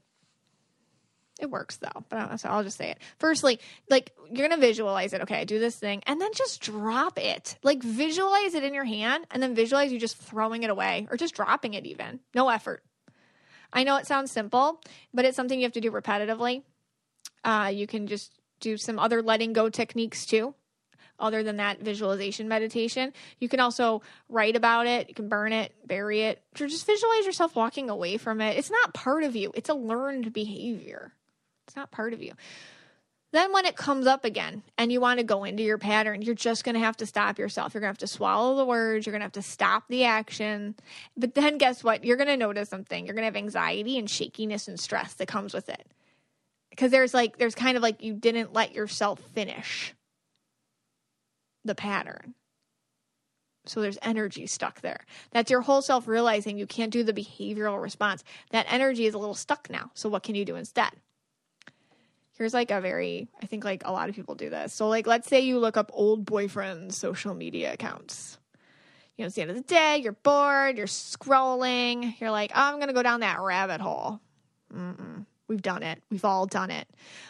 [SPEAKER 1] it works though, but know, uh, so I'll just say it. Firstly, like you're gonna visualize it. Okay, do this thing, and then just drop it. Like visualize it in your hand, and then visualize you just throwing it away or just dropping it. Even no effort. I know it sounds simple, but it's something you have to do repetitively. Uh, you can just do some other letting go techniques too other than that visualization meditation. You can also write about it, you can burn it, bury it, or just visualize yourself walking away from it. It's not part of you, it's a learned behavior. It's not part of you. Then, when it comes up again and you want to go into your pattern, you're just going to have to stop yourself. You're going to have to swallow the words. You're going to have to stop the action. But then, guess what? You're going to notice something. You're going to have anxiety and shakiness and stress that comes with it. Because there's like, there's kind of like you didn't let yourself finish the pattern. So there's energy stuck there. That's your whole self realizing you can't do the behavioral response. That energy is a little stuck now. So, what can you do instead? here's like a very i think like a lot of people do this so like let's say you look up old boyfriend social media accounts you know it's the end of the day you're bored you're scrolling you're like oh, i'm gonna go down that rabbit hole Mm-mm. we've done it we've all done it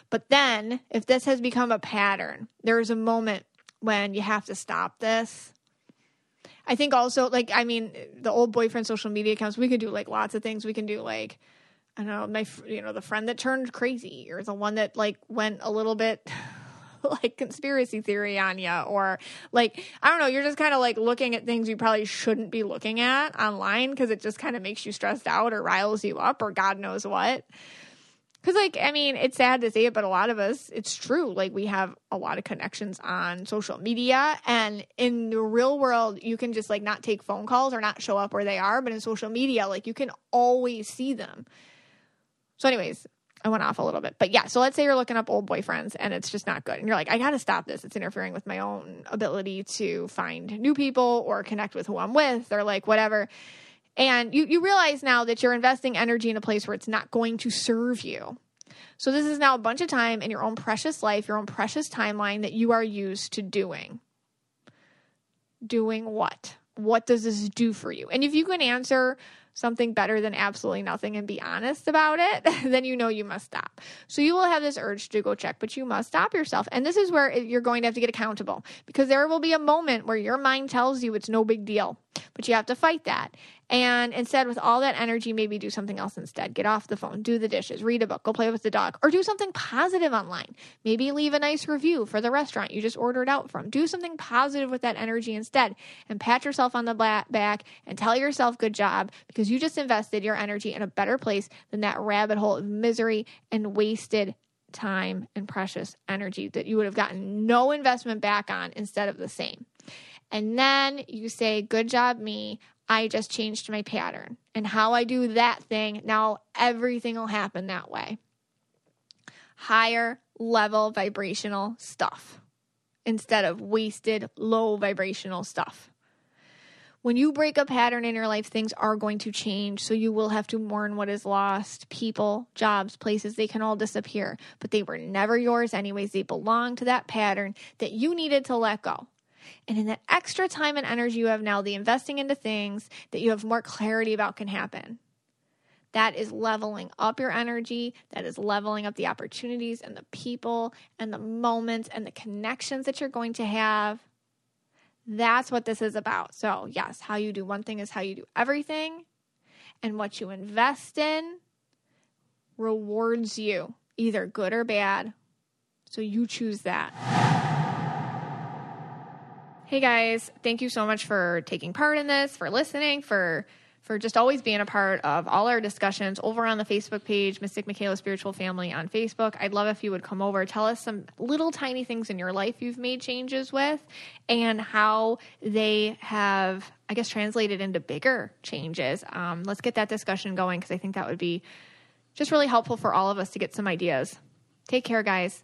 [SPEAKER 1] but then if this has become a pattern there's a moment when you have to stop this i think also like i mean the old boyfriend social media accounts we could do like lots of things we can do like I don't know, my, you know, the friend that turned crazy or the one that like went a little bit like conspiracy theory on you or like, I don't know, you're just kind of like looking at things you probably shouldn't be looking at online because it just kind of makes you stressed out or riles you up or God knows what. Because, like, I mean, it's sad to say it, but a lot of us, it's true. Like, we have a lot of connections on social media. And in the real world, you can just, like, not take phone calls or not show up where they are. But in social media, like, you can always see them. So, anyways, I went off a little bit. But yeah, so let's say you're looking up old boyfriends and it's just not good. And you're like, I got to stop this. It's interfering with my own ability to find new people or connect with who I'm with or like whatever. And you, you realize now that you're investing energy in a place where it's not going to serve you. So, this is now a bunch of time in your own precious life, your own precious timeline that you are used to doing. Doing what? What does this do for you? And if you can answer, something better than absolutely nothing and be honest about it, then you know you must stop. So you will have this urge to go check, but you must stop yourself. And this is where you're going to have to get accountable because there will be a moment where your mind tells you it's no big deal. But you have to fight that. And instead, with all that energy, maybe do something else instead. Get off the phone, do the dishes, read a book, go play with the dog, or do something positive online. Maybe leave a nice review for the restaurant you just ordered out from. Do something positive with that energy instead and pat yourself on the back and tell yourself good job because you just invested your energy in a better place than that rabbit hole of misery and wasted time and precious energy that you would have gotten no investment back on instead of the same. And then you say, Good job, me. I just changed my pattern. And how I do that thing, now everything will happen that way. Higher level vibrational stuff instead of wasted low vibrational stuff. When you break a pattern in your life, things are going to change. So you will have to mourn what is lost people, jobs, places, they can all disappear. But they were never yours, anyways. They belong to that pattern that you needed to let go. And in that extra time and energy you have now, the investing into things that you have more clarity about can happen. That is leveling up your energy. That is leveling up the opportunities and the people and the moments and the connections that you're going to have. That's what this is about. So, yes, how you do one thing is how you do everything. And what you invest in rewards you, either good or bad. So, you choose that hey guys, thank you so much for taking part in this, for listening, for for just always being a part of all our discussions over on the Facebook page, Mystic Michaela Spiritual Family on Facebook. I'd love if you would come over, tell us some little tiny things in your life you've made changes with and how they have, I guess, translated into bigger changes. Um, let's get that discussion going because I think that would be just really helpful for all of us to get some ideas. Take care, guys.